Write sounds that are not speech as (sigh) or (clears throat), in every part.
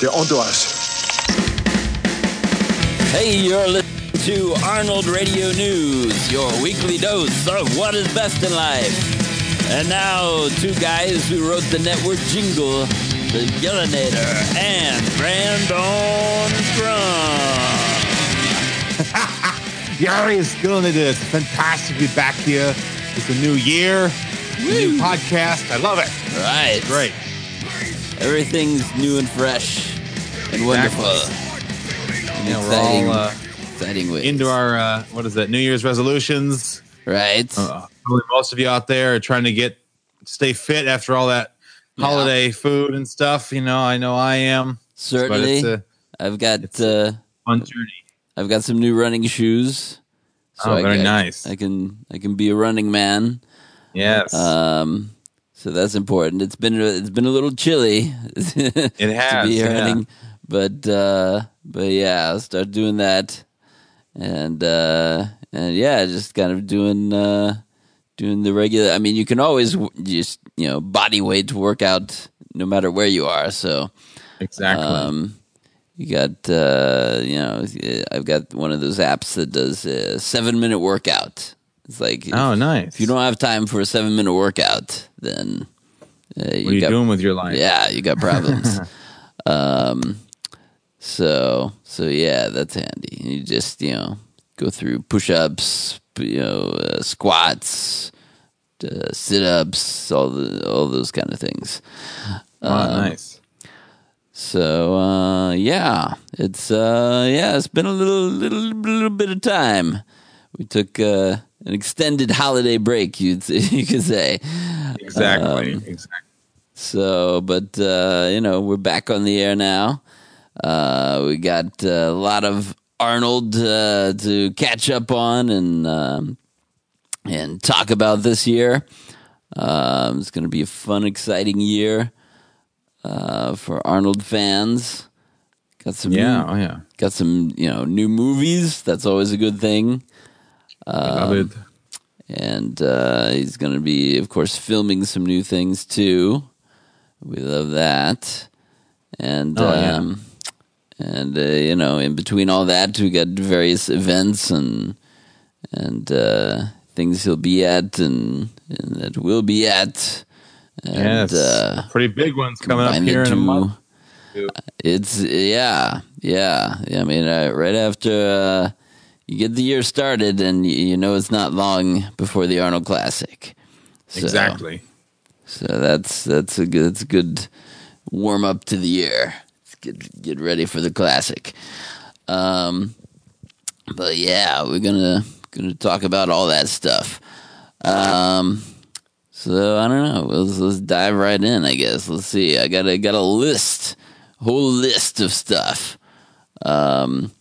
They're onto us. Hey, you're listening to Arnold Radio News, your weekly dose of what is best in life. And now, two guys who wrote the network jingle, the Gillinator and Brandon Strong. (laughs) Yari is still into this. Fantastic to be back here. It's a new year, a new podcast. I love it. Right. Great. Everything's new and fresh wonderful. You know, we're exciting, all uh, exciting ways. into our, uh, what is that, New Year's resolutions. right. Uh, probably most of you out there are trying to get, stay fit after all that holiday food and stuff. You know, I know I am. Certainly. I've got uh, a fun journey. I've got some new running shoes. Oh, I very nice. I can I can be a running man. Yes. Um, so that's important. It's been it's been a little chilly. it has, (laughs) to be yeah. running, but uh, but yeah, I'll start doing that, and uh, and yeah, just kind of doing uh, doing the regular. I mean, you can always just you know body weight workout no matter where you are. So exactly. um, you got, uh, you know, I've got one of those apps that does a seven minute workout. It's like, if, oh, nice. if you don't have time for a seven minute workout, then uh, you what are you got, doing with your life? yeah, you got problems. (laughs) um, so, so yeah, that's handy. You just, you know, go through push ups, you know, uh, squats, uh, sit ups, all the, all those kind of things. Oh, nice. So uh, yeah, it's uh, yeah, it's been a little little little bit of time. We took uh, an extended holiday break, you'd say, (laughs) you could say. Exactly. Um, exactly. So, but uh, you know, we're back on the air now. Uh, we got uh, a lot of Arnold uh, to catch up on and um, and talk about this year. Um, it's going to be a fun, exciting year uh, for Arnold fans. Got some Yeah. new, Oh, yeah. got some you know new movies. That's always a good thing. Love it. and uh, he's going to be, of course, filming some new things too. We love that, and Oh, yeah. um, and uh, you know, in between all that, we got various events and and uh, things he'll be at and, and that we'll be at. And, Yes. uh, Pretty big ones coming up here in a month. It's yeah, yeah. I mean, uh, right after uh, you get the year started, and you, you know it's not long before the Arnold Classic. So, Exactly. So that's that's a good that's a good warm up to the year. Get get ready for the classic. Um, but yeah, we're gonna gonna talk about all that stuff. Um, so I don't know. Let's, let's dive right in. I guess. Let's see. I got a got a list, whole list of stuff. Um,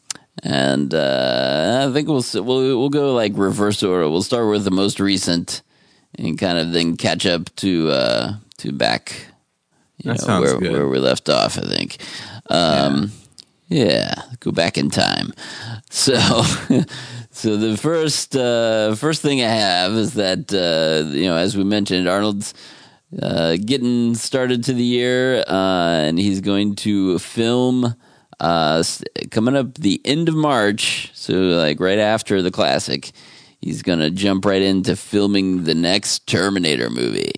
and uh, I think we'll we'll we'll go like reverse order. We'll start with the most recent, and kind of then catch up to uh, to back. You That know, sounds where good. where we left off. I think. Um, yeah, go back in time. (laughs) So, so the first uh, first thing I have is that uh, you know, as we mentioned, Arnold's uh, getting started to the year, uh, and he's going to film uh, coming up the end of March. So, like right after the classic, he's gonna jump right into filming the next Terminator movie.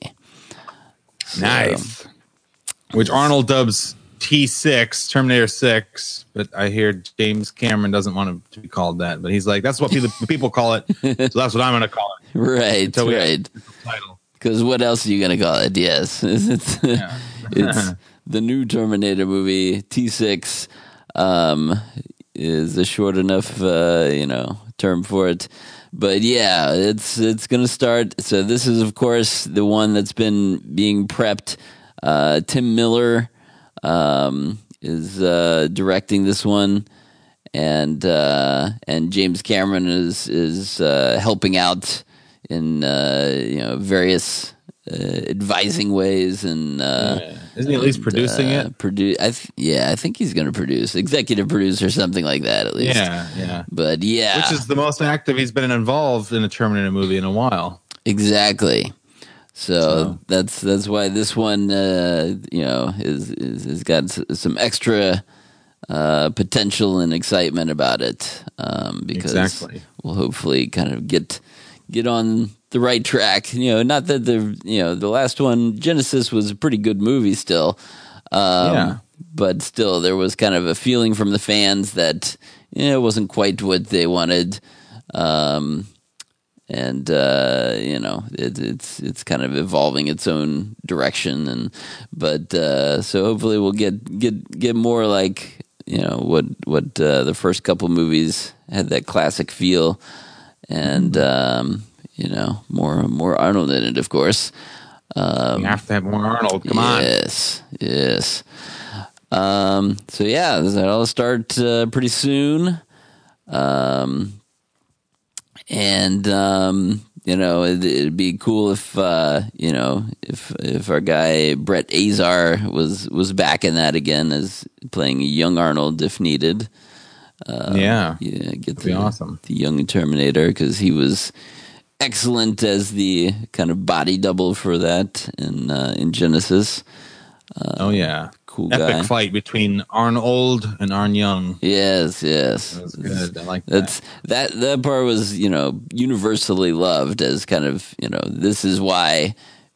Nice. Which Arnold dubs T6, Terminator 6, but I hear James Cameron doesn't want it to be called that. But he's like, that's what people, (laughs) people call it. So that's what I'm going to call it. Right, Until we right. title. Because what else are you going to call it? Yes. (laughs) it's it's (laughs) the new Terminator movie, T6, um, is a short enough, uh, you know, term for it. But yeah, it's it's going to start. So this is, of course, the one that's been being prepped. Uh, Tim Miller um, is uh, directing this one, and uh, and James Cameron is is uh, helping out in uh, you know various uh, advising ways and uh, Isn't he at least and, producing it? Produ- I th- yeah, I think he's going to produce, executive produce or something like that at least. Yeah, yeah. But yeah, Which is the most active he's been involved in a Terminator movie in a while. Exactly. So, that's that's why this one, uh, you know, is, is has got some extra uh, potential and excitement about it um, because exactly. we'll hopefully kind of get get on the right track. You know, not that the you know the last one Genisys was a pretty good movie still. Um, yeah. But still, there was kind of a feeling from the fans that you know, it wasn't quite what they wanted. Um, and uh, you know it, it's it's kind of evolving its own direction and but uh, so hopefully we'll get get get more like you know what what uh, the first couple movies had that classic feel. And mm-hmm. um, you know more more Arnold in it of course. Um, you have to have more Arnold come yes, on. yes yes. Um, so yeah that'll start uh, pretty soon? Um, and um, you know it, would be cool if uh, you know if if our guy Brett Azar was was back in that again as playing a young Arnold if needed. Uh, yeah, yeah, get the, awesome. the young Terminator because he was excellent as the kind of body double for that in uh, in Genisys. oh yeah, cool epic guy. fight between Arnold and Arn Young. Yes, yes, that was good. I like That's that. That part was you know universally loved as kind of you know this is why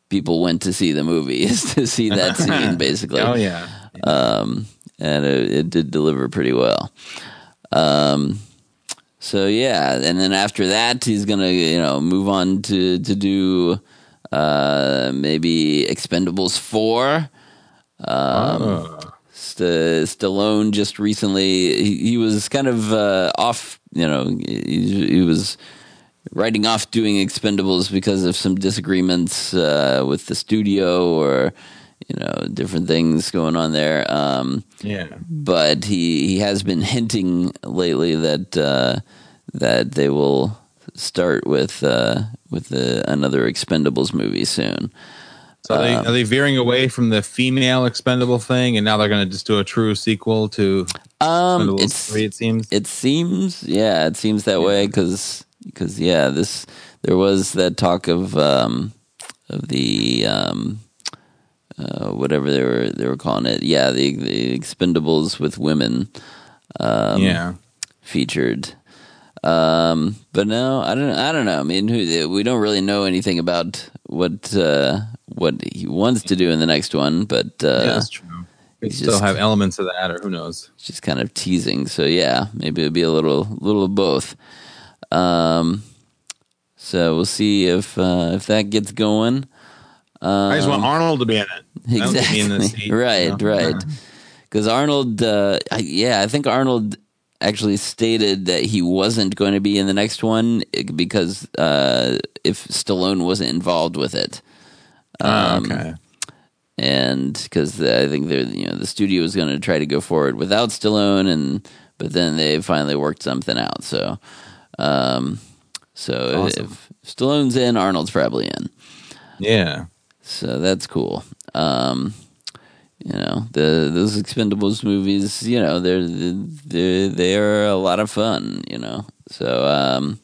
people went to see the movie (laughs) is to see that (laughs) scene basically. oh yeah. Um, and it, it, did deliver pretty well. Um, so yeah, and then after that, he's gonna you know move on to to do uh, maybe Expendables four. Um, oh. St- Stallone just recently he, he was kind of uh, off. You know, he, he, was writing off doing Expendables because of some disagreements uh, with the studio or you know different things going on there. Um, yeah, but he he has been (laughs) hinting lately that uh, that they will start with uh, with the, another Expendables movie soon. So are they, um, are they veering away from the female expendable thing, and now they're going to just do a true sequel to um, 3, It seems. It seems, yeah, it seems that yeah. way because because yeah, this there was that talk of um, of the um, uh, whatever they were they were calling it. Yeah, the the Expendables with women. Um, yeah, featured. Um, but no, I don't. I don't know. I mean, who, we don't really know anything about what uh, what he wants to do in the next one. But uh, yeah, that's true. Could still just, have elements of that, or who knows? Just kind of teasing. So yeah, maybe it'll be a little little of both. Um, so we'll see if uh, if that gets going. Um, I just want um, Arnold to be in it. Exactly. In seat, (laughs) right, you know? right. (laughs) Because Arnold, uh, yeah, I think Arnold actually stated that he wasn't going to be in the next one because uh, if Stallone wasn't involved with it. Ah, um, okay. And because I think the you know the studio was going to try to go forward without Stallone, and but then they finally worked something out. So, um, so awesome. if Stallone's in, Arnold's probably in. Yeah. So that's cool. Um, you know, the those Expendables movies, you know, they're they're they are a lot of fun. You know, so um,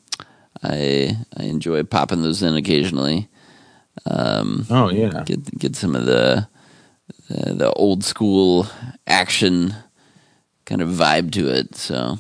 I I enjoy popping those in occasionally. Um, oh yeah, get get some of the, the the old school action kind of vibe to it. So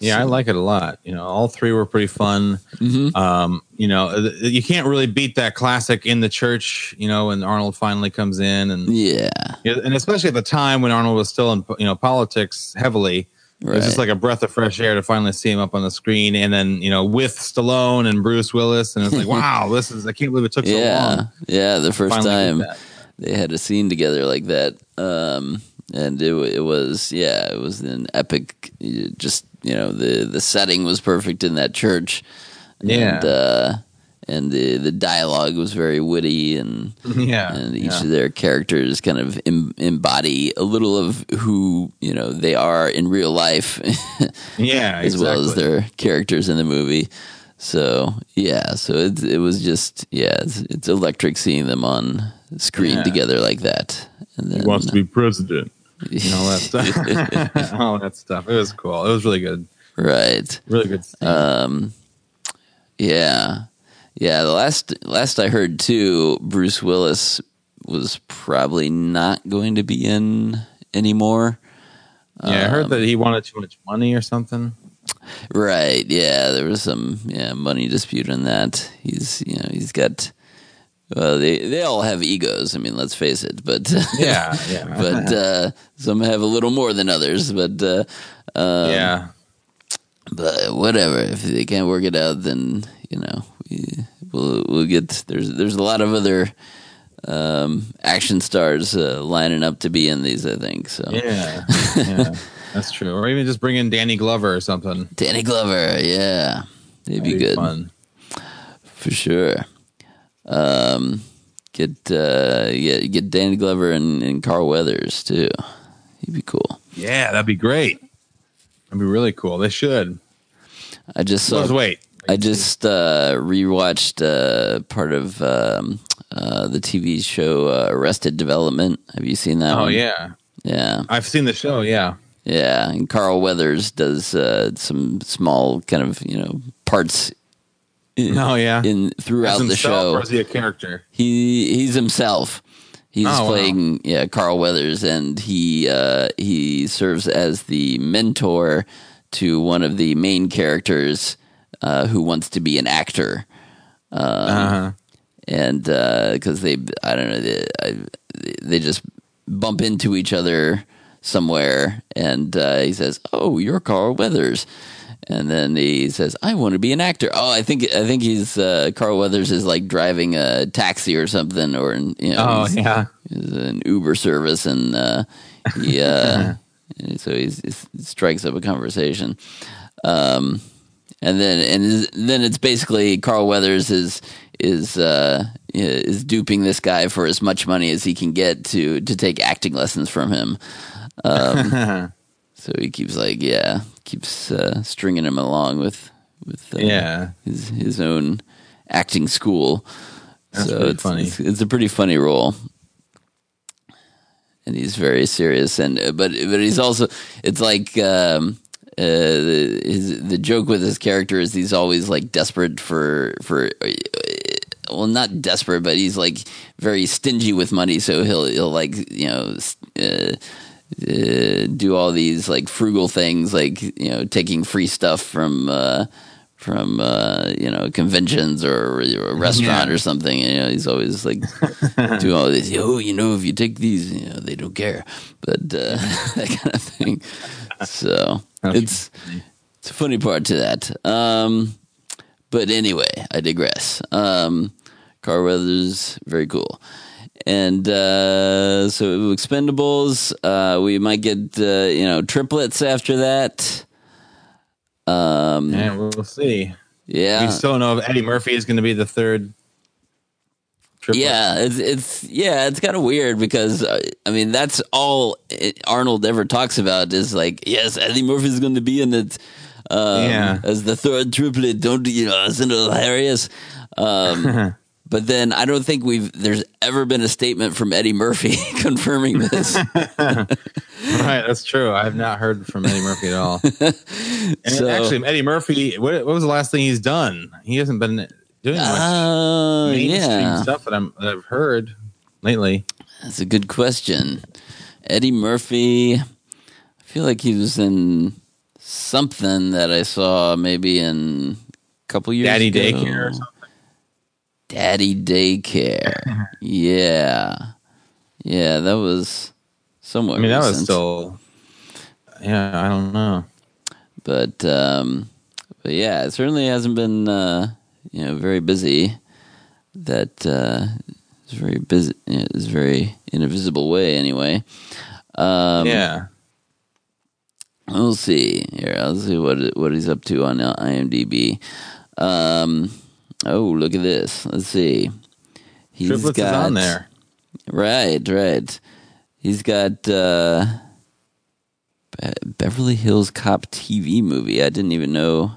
yeah, so. I like it a lot. You know, all three were pretty fun. Mm-hmm. Um, you know, you can't really beat that classic in the church. You know, when Arnold finally comes in, and yeah, and especially at the time when Arnold was still in you know politics heavily. Right. It was just like a breath of fresh air to finally see him up on the screen, and then you know with Stallone and Bruce Willis, and it's like, (laughs) wow, this is I can't believe it took so yeah. long. Yeah, the first time they had a scene together like that, um, and it it was yeah, it was an epic, just you know the the setting was perfect in that church. Yeah. And, uh, and the the dialogue was very witty and (laughs) yeah and each yeah. of their characters kind of Im- embody a little of who you know they are in real life (laughs) yeah (laughs) as exactly. well as their characters in the movie so yeah so it it was just yeah it's, it's electric seeing them on screen yeah. together like that and then, he wants to be president you know that stuff. (laughs) all that stuff. It was cool. It was really good. Right. Really good. Um, yeah, Yeah, the last last I heard too, Bruce Willis was probably not going to be in anymore. Yeah, I heard Um, that he wanted too much money or something. Right. Yeah, there was some yeah money dispute in that. He's you know he's got. Well, they they all have egos. I mean, let's face it. But (laughs) Yeah, yeah. (laughs) but uh, some have a little more than others. But uh, um, yeah. but whatever. If they can't work it out, then you know we, we'll we'll get. There's there's a lot of other um, action stars uh, lining up to be in these. I think so. Yeah. yeah. (laughs) That's true. Or even just bring in Danny Glover or something. Danny Glover, yeah, they'd be That'd good. Fun. for sure. Um, get uh, get get Danny Glover and, and Carl Weathers too. He'd be cool. Yeah, that'd be great. That'd be really cool. They should. I just saw. Let's wait. I just uh, rewatched uh, part of um, uh, the TV show uh, Arrested Development. Have you seen that? Oh one? yeah, yeah, I've seen the show. Yeah. yeah. And Carl Weathers does uh, some small kind of you know parts. In, Oh yeah. in throughout the show. Or is he a character? He he's himself. He's Oh, wow. playing yeah Carl Weathers, and he uh, he serves as the mentor to one of the main characters uh, who wants to be an actor, Um, uh-huh. and because they I don't know they, I, they just bump into each other somewhere, and uh, he says, "Oh, you're Carl Weathers." And then he says, "I want to be an actor." Oh, I think I think he's uh, Carl Weathers is like driving a taxi or something, or you know, Oh he's, yeah. he's an Uber service, and uh, he uh, (laughs) and so he strikes up a conversation. Um, and then and then it's basically Carl Weathers is is uh, is duping this guy for as much money as he can get to to take acting lessons from him. Um, (laughs) so he keeps like yeah keeps uh, stringing him along with with uh, Yeah. his his own acting school. That's so it's, funny. It's, it's a pretty funny role, and he's very serious. And uh, but but he's also it's like um, uh, the- his the joke with his character is he's always like desperate for for. uh, Well, not desperate, but he's like very stingy with money. So he'll he'll like you know uh, uh, do all these like frugal things, like you know taking free stuff from uh, from uh, you know conventions or, a (laughs) restaurant Yeah. or something. You know, he's always like (laughs) doing all these. Oh, you know, if you take these, you know, they don't care, but uh, (laughs) that kind of thing. So it's it's a funny part to that. Um, but anyway, I digress. Um, Carl Weathers, very cool. And uh, so Expendables, uh, we might get uh, you know triplets after that. Um, Yeah, we'll see. yeah, We still don't know if Eddie Murphy is going to be the third. triplet. Yeah, it's it's yeah, it's kind of weird because uh, I mean that's all it, Arnold ever talks about is like yes, Eddie Murphy is going to be in it um, Yeah. as the third triplet. Don't you know? Isn't it hilarious? Um, (laughs) but then I don't think we've there's ever been a statement from Eddie Murphy (laughs) confirming this. (laughs) Right, that's true. I have not heard from Eddie Murphy at all. (laughs) And So- actually, Eddie Murphy, what, what was the last thing he's done? He hasn't been doing much Uh, mainstream yeah, stuff that, I'm, that I've heard lately. that's a good question. Eddie Murphy, I feel like he was in something that I saw maybe in a couple years Daddy ago. Daycare or something. Daddy Daycare. (laughs) yeah. Yeah, that was somewhat I mean, that was recent. still. Yeah, I don't know. but um but yeah, it certainly hasn't been uh you know very busy. That uh is very busy is very in a visible way anyway. Um yeah. We'll see here. I'll see what what he's up to on IMDb. Um, oh, look at this. Let's see. He's Triplets is on there. Right, right. He's got uh, Be- Beverly Hills Cop TV movie. I didn't even know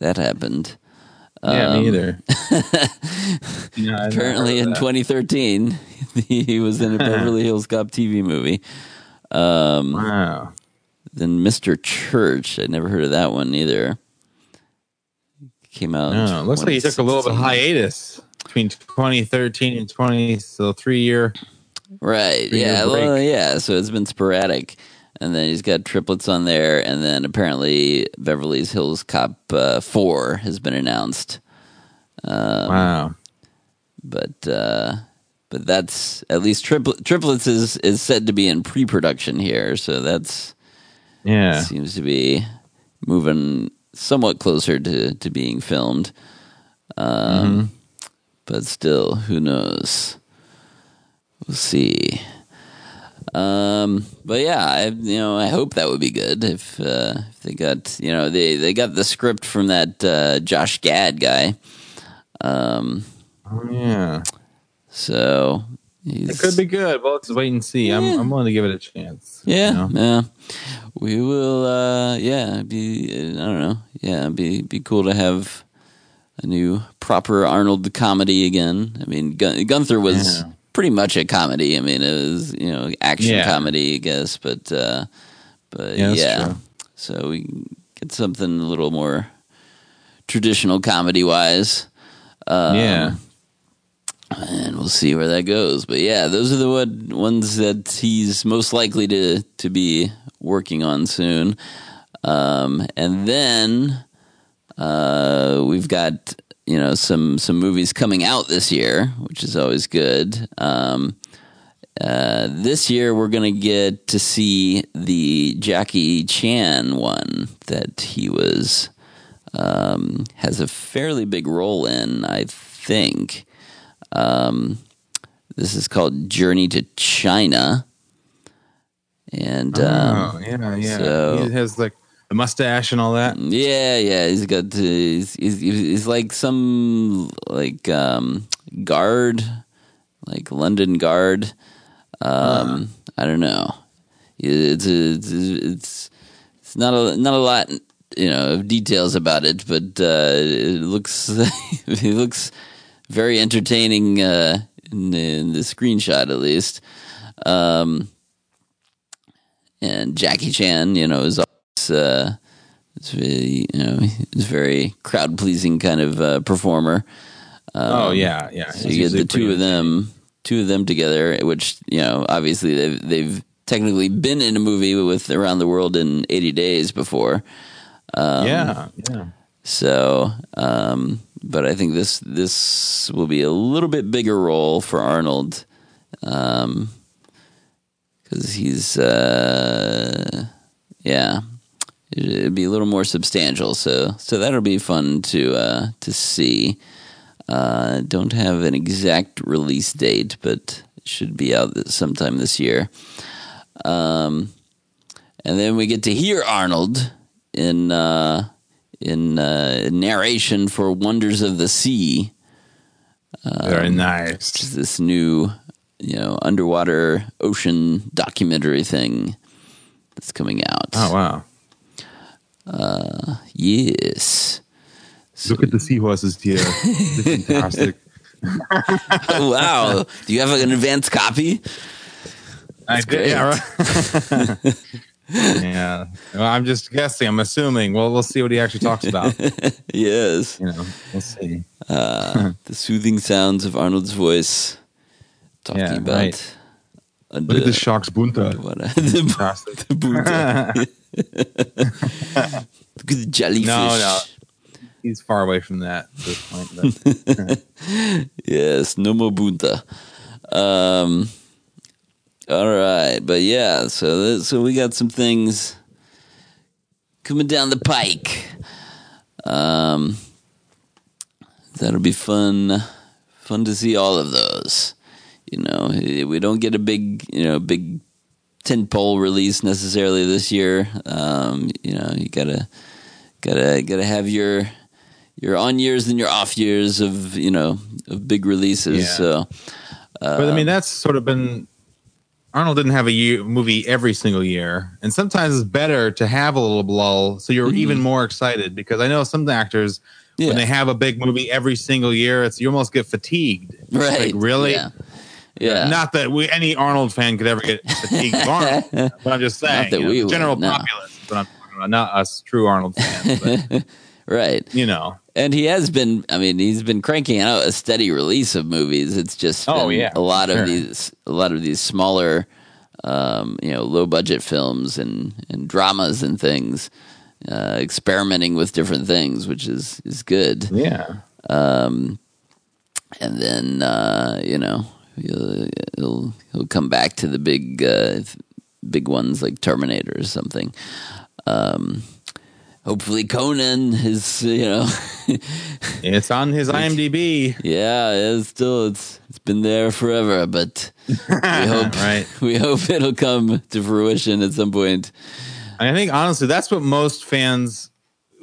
that happened. Yeah, Um, me either. (laughs) I've Apparently, in that. 2013, (laughs) he was in a (laughs) Beverly Hills Cop TV movie. Um, Wow. Then Mr. Church. I never heard of that one either. Came out. No, looks like he took a little bit hiatus between 2013 and 20, so three year. Right. three-year Yeah. break. Well, yeah. So it's been sporadic, and then he's got triplets on there, and then apparently Beverly Hills Cop uh, Four has been announced. Um, wow. but uh, but that's at least triplet, triplets is is said to be in pre-production here, so that's Yeah. seems to be moving somewhat closer to to being filmed. Um, But still, who knows? We'll see. Um, but yeah, I you know I hope that would be good if uh, if they got you know they they got the script from that uh, Josh Gad guy. Um, Oh, yeah. so It could be good. Well, let's wait and see. I'm, Yeah. I'm willing to give it a chance. Yeah, you know? yeah. We will. uh Yeah, be. I don't know. Yeah, be be cool to have a new proper Arnold comedy again. I mean, Gun- Gunther was Yeah. pretty much a comedy. I mean, it was you know action Yeah. comedy, I guess. But uh but Yeah, yeah, so we get something a little more traditional comedy wise. Um, yeah. And we'll see where that goes. But yeah, those are the one, ones that he's most likely to to be working on soon. Um, and then uh, we've got you know some some movies coming out this year, which is always good. Um, uh, this year we're gonna get to see the Jackie Chan one that he was um, has a fairly big role in, I think. Um, this is called Journey to China, and um, oh, yeah, yeah. so- he has like the mustache and all that. yeah, yeah, he's got uh, he's, he's he's like some like um, guard, like London guard. Um, I don't know. It's it's it's it's not a not a lot you know of details about it, but uh, it looks (laughs) he looks very entertaining uh, in, the, in the screenshot at least. Um, and Jackie Chan, you know, is always, uh, is very, you know, a very crowd pleasing kind of uh, performer. oh yeah, yeah. So you get the two of them, two of them together, which you know, obviously they've they've technically been in a movie with Around the World in 80 Days before. Um, yeah, yeah. So, um, but I think this this will be a little bit bigger role for Arnold, because he's uh, yeah, it- it'd be a little more substantial. So so that'll be fun to uh, to see. Uh, don't have an exact release date, but it should be out sometime this year. Um, and then we get to hear Arnold in uh, in uh, narration for Wonders of the Sea, Very which nice. is this new you know underwater ocean documentary thing that's coming out. Oh wow! Uh, Yes. Look at the seahorses here. They're fantastic. (laughs) (laughs) wow. Do you have an advanced copy? I great. did. Yeah, right. (laughs) yeah. Well, I'm just guessing. I'm assuming. Well, we'll see what he actually talks about. (laughs) Yes. You know, we'll see. Uh, (laughs) the soothing sounds of Arnold's voice talking Yeah, about right. Look at (laughs) the sharks, bunta. the, the Buddha. Look at the jellyfish. No, no. He's far away from that at this point. Yes, no more Bunta. Um, all right, but yeah, so th- so we got some things coming down the pike. Um, that'll be fun, fun to see all of those. You know, we don't get a big, you know, big tentpole release necessarily this year. Um, you know, you gotta gotta gotta have your your on years and your off years of you know of big releases. Yeah. So but I mean, that's sort of been. Arnold didn't have a year, movie every single year, and sometimes it's better to have a little lull, so you're even more excited. Because I know some actors, Yeah. when they have a big movie every single year, it's you almost get fatigued. Right, Like, really? Yeah, yeah. Not that we, any Arnold fan could ever get fatigued of (laughs) Arnold, but I'm just saying, that you know, we the would, general no. populace. But I'm talking about not us true Arnold fans. But, (laughs) right. you know, and he has been. I mean, he's been cranking out a steady release of movies. It's just oh yeah, a lot sure. of these, a lot of these smaller, um, you know, low budget films and and dramas and things, uh, experimenting with different things, which is is good. Yeah. Um, and then uh, you know he'll, he'll he'll come back to the big uh, big ones like Terminator or something. Um, hopefully Conan is you know (laughs) it's on his IMDb. Yeah, it's still it's it's been there forever, but we (laughs) hope right. (laughs) we hope it'll come to fruition at some point. I think honestly, that's what most fans,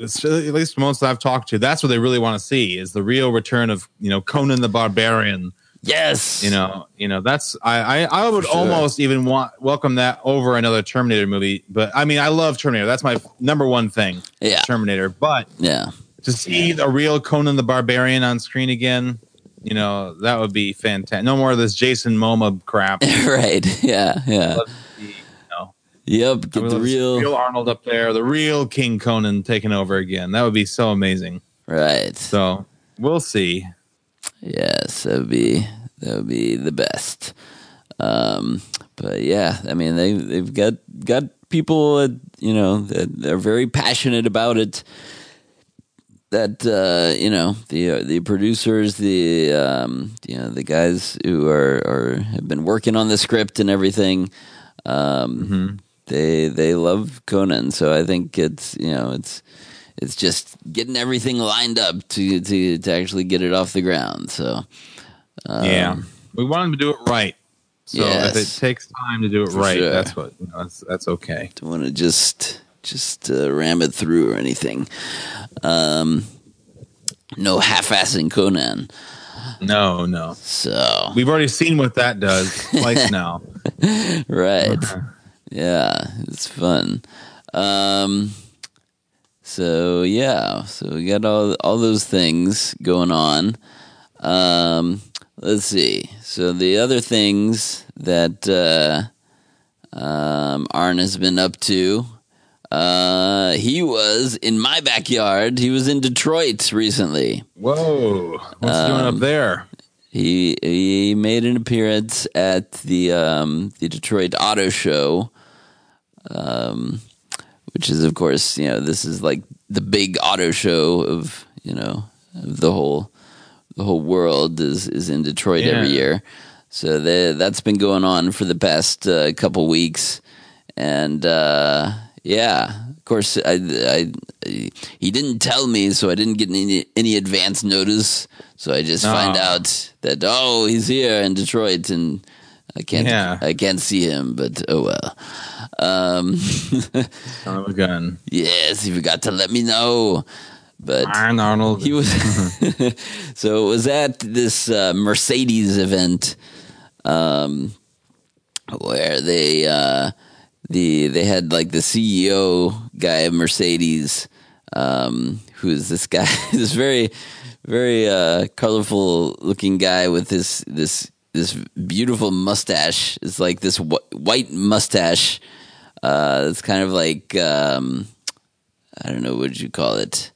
at least most I've talked to, that's what they really want to see is the real return of you know Conan the Barbarian. Yes, you know, you know that's I I, I would sure. almost even want welcome that over another Terminator movie. But I mean, I love Terminator. That's my number one thing. Yeah, Terminator. But yeah, to see the real Conan the Barbarian on screen again, you know, that would be fantastic. No more of this Jason Momoa crap. (laughs) right. Yeah. Yeah. Yep, get the real real Arnold up there, the real King Conan taking over again. That would be so amazing. Right. So we'll see. Yes, that would be that would be the best. Um, but yeah, I mean they they've got got people that, you know that are very passionate about it. That uh, you know the uh, the producers, the um, you know the guys who are, are have been working on the script and everything. Um, mm-hmm. They they love Conan, so I think it's you know it's it's just getting everything lined up to to to actually get it off the ground. So um, yeah, we want them to do it right. So yes, if it takes time to do it right, sure. that's what you know, that's that's okay. Don't want to just just uh, ram it through or anything. Um, no half-assing Conan. No, no. So we've already seen what that does twice (laughs) now. right. yeah, it's fun. Um, so yeah, so we got all all those things going on. Um, let's see. So the other things that uh, um, Arn has been up to. Uh, he was in my backyard. He was in Detroit recently. Whoa! What's um, doing up there? He he made an appearance at the um, the Detroit Auto Show, um, which is of course you know this is like the big auto show of you know of the whole the whole world is is in Detroit yeah. every year. So they, that's been going on for the past uh, couple weeks, and uh, yeah, of course, I, I, he didn't tell me, so I didn't get any any advance notice. So I just find out that oh, he's here in Detroit, and I can't yeah. I can't see him, but oh well. Um, Son of a gun. Yes, he forgot to let me know. But Iron Arnold. He was (laughs) (laughs) so it was at this uh, Mercedes event, um, where they. Uh, the they had like the CEO guy of Mercedes, um, who's this guy, (laughs) this very very uh, colorful looking guy with this this this beautiful mustache. It's like this wh- white mustache. Uh, it's kind of like um, I don't know what you call it.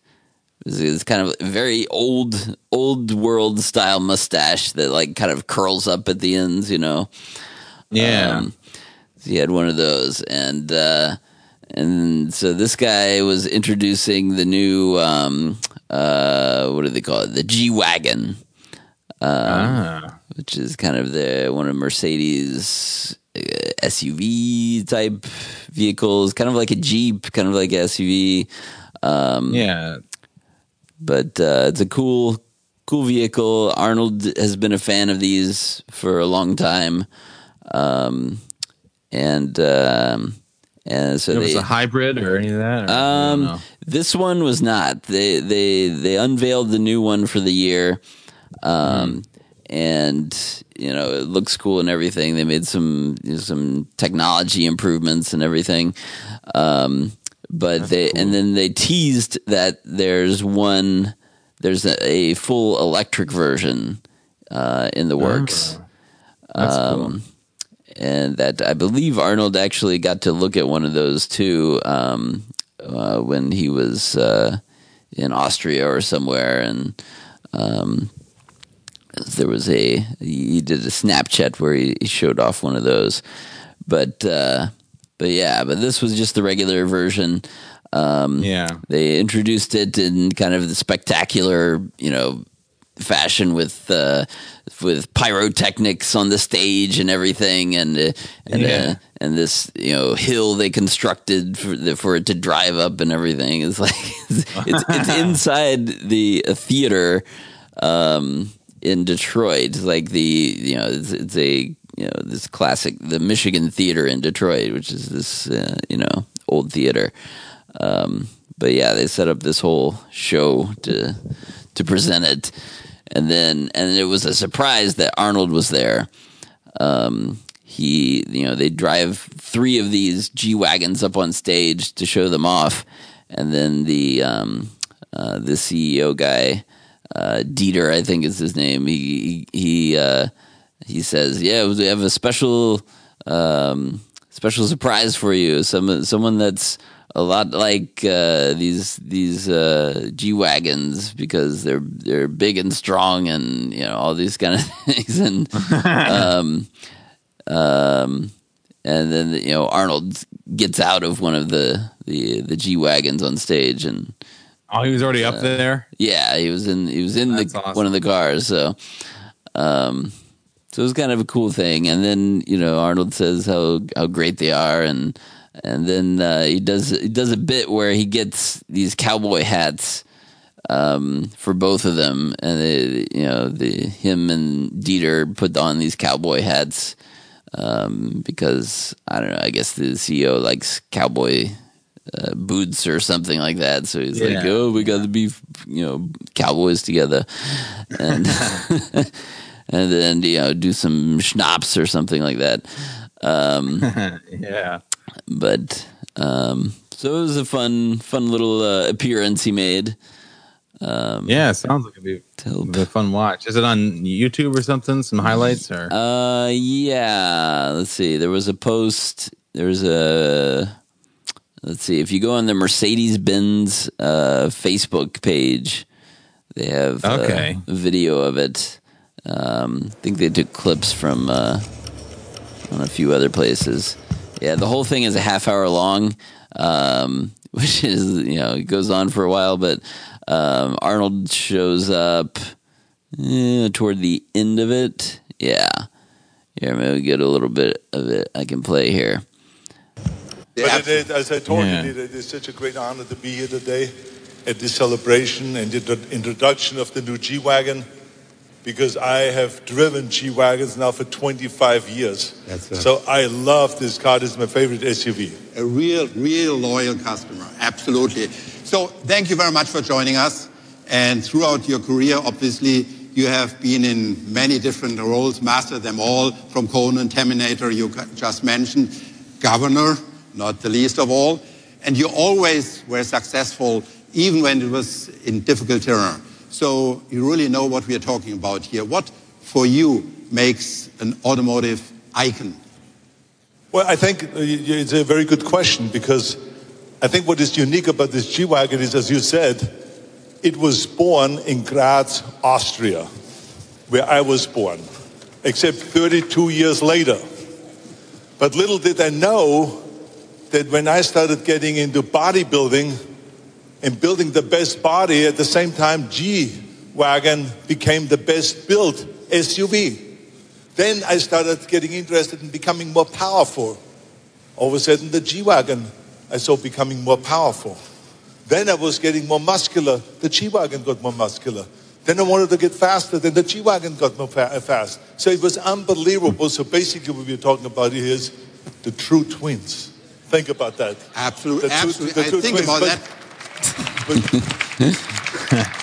It's, it's kind of very old old world style mustache that like kind of curls up at the ends. You know. Yeah. Um, he had one of those, and uh, and so this guy was introducing the new um, uh, what do they call it? The G wagon, um, ah. Which is kind of the one of Mercedes uh, SUV type vehicles, kind of like a Jeep, kind of like SUV. Um, yeah, but uh, it's a cool, cool vehicle. Arnold has been a fan of these for a long time. Um, and um, and so it was they, a hybrid or any of that. Um, this one was not. They they they unveiled the new one for the year, um, mm. And you know it looks cool and everything. They made some you know, some technology improvements and everything. Um, but That's they cool. and then they teased that there's one there's a, a full electric version uh, in the works. Um, cool and that I believe Arnold actually got to look at one of those too um, uh, when he was uh, in Austria or somewhere, and um, there was a he did a Snapchat where he, he showed off one of those, but uh, but yeah, but this was just the regular version. Um, Yeah. they introduced it in kind of the spectacular, you know, fashion with uh, with pyrotechnics on the stage and everything, and uh, and Yeah. uh, and this you know hill they constructed for the, for it to drive up and everything. (laughs) It's like it's it's, it's (laughs) inside the theater um, in Detroit, like the you know it's, it's a you know this classic the Michigan Theater in Detroit, which is this uh, you know old theater. Um, but yeah, they set up this whole show to to present it, and then and it was a surprise that Arnold was there. Um, he, you know, they drive three of these G wagons up on stage to show them off, and then the um, uh, the CEO guy, uh, Dieter, I think is his name. He he uh, he says, "Yeah, we have a special um, special surprise for you. Some someone that's." A lot like uh, these these uh, G wagons because they're they're big and strong and you know all these kind of (laughs) things and (laughs) um, um, and then you know Arnold gets out of one of the the the G wagons on stage, and Oh, he was already up there. yeah, he was in he was in That's the awesome. one of the cars, so um, so it was kind of a cool thing. And then you know Arnold says how how great they are, and and then uh, he does he does a bit where he gets these cowboy hats um, for both of them, and they, you know the him and Dieter put on these cowboy hats um, because I don't know. I guess the CEO likes cowboy uh, boots or something like that. So he's like, "Oh, we got to be you know cowboys together," and (laughs) and then you know do some schnapps or something like that. Um, (laughs) yeah. but um, so it was a fun, fun little uh, appearance he made. Um, Yeah, sounds like it'd be, it'd be a fun watch. Is it on YouTube or something? Some highlights or? Uh, yeah. Let's see. There was a post. There was a. Let's see. If you go on the Mercedes Benz uh, Facebook page, they have uh, Okay. a video of it. Um, I think they took clips from uh, on a few other places. Yeah, the whole thing is a half hour long, um, (laughs) which is you know it goes on for a while. But um, Arnold shows up eh, toward the end of it. Yeah, here maybe we get a little bit of it. I can play here. But it is, as I told Yeah. you, it is such a great honor to be here today at this celebration and the introduction of the new G Wagon because I have driven G Wagons now for 25 years. That's a- so I love this car. This is my favorite SUV. a real, real loyal customer. Absolutely. So thank you very much for joining us. And throughout your career, obviously, you have been in many different roles, mastered them all, from Conan, Terminator, you just mentioned, governor, not the least of all. And you always were successful, even when it was in difficult terrain. So you really know what we are talking about here. What, for you, makes an automotive icon? Well, I think uh, it's a very good question because I think what is unique about this G Wagon is, as you said, it was born in Graz, Austria, where I was born, except 32 years later. But little did I know that when I started getting into bodybuilding and building the best body, at the same time, G Wagon became the best built SUV. Then I started getting interested in becoming more powerful. All of a sudden, the G Wagon I saw becoming more powerful. Then I was getting more muscular. The G Wagon got more muscular. Then I wanted to get faster. Then the G Wagon got more fa- uh, fast. So it was unbelievable. So basically, what we're talking about here is the true twins. Think about that. Absolutely. The two- absolutely. the I think twins, about but- that.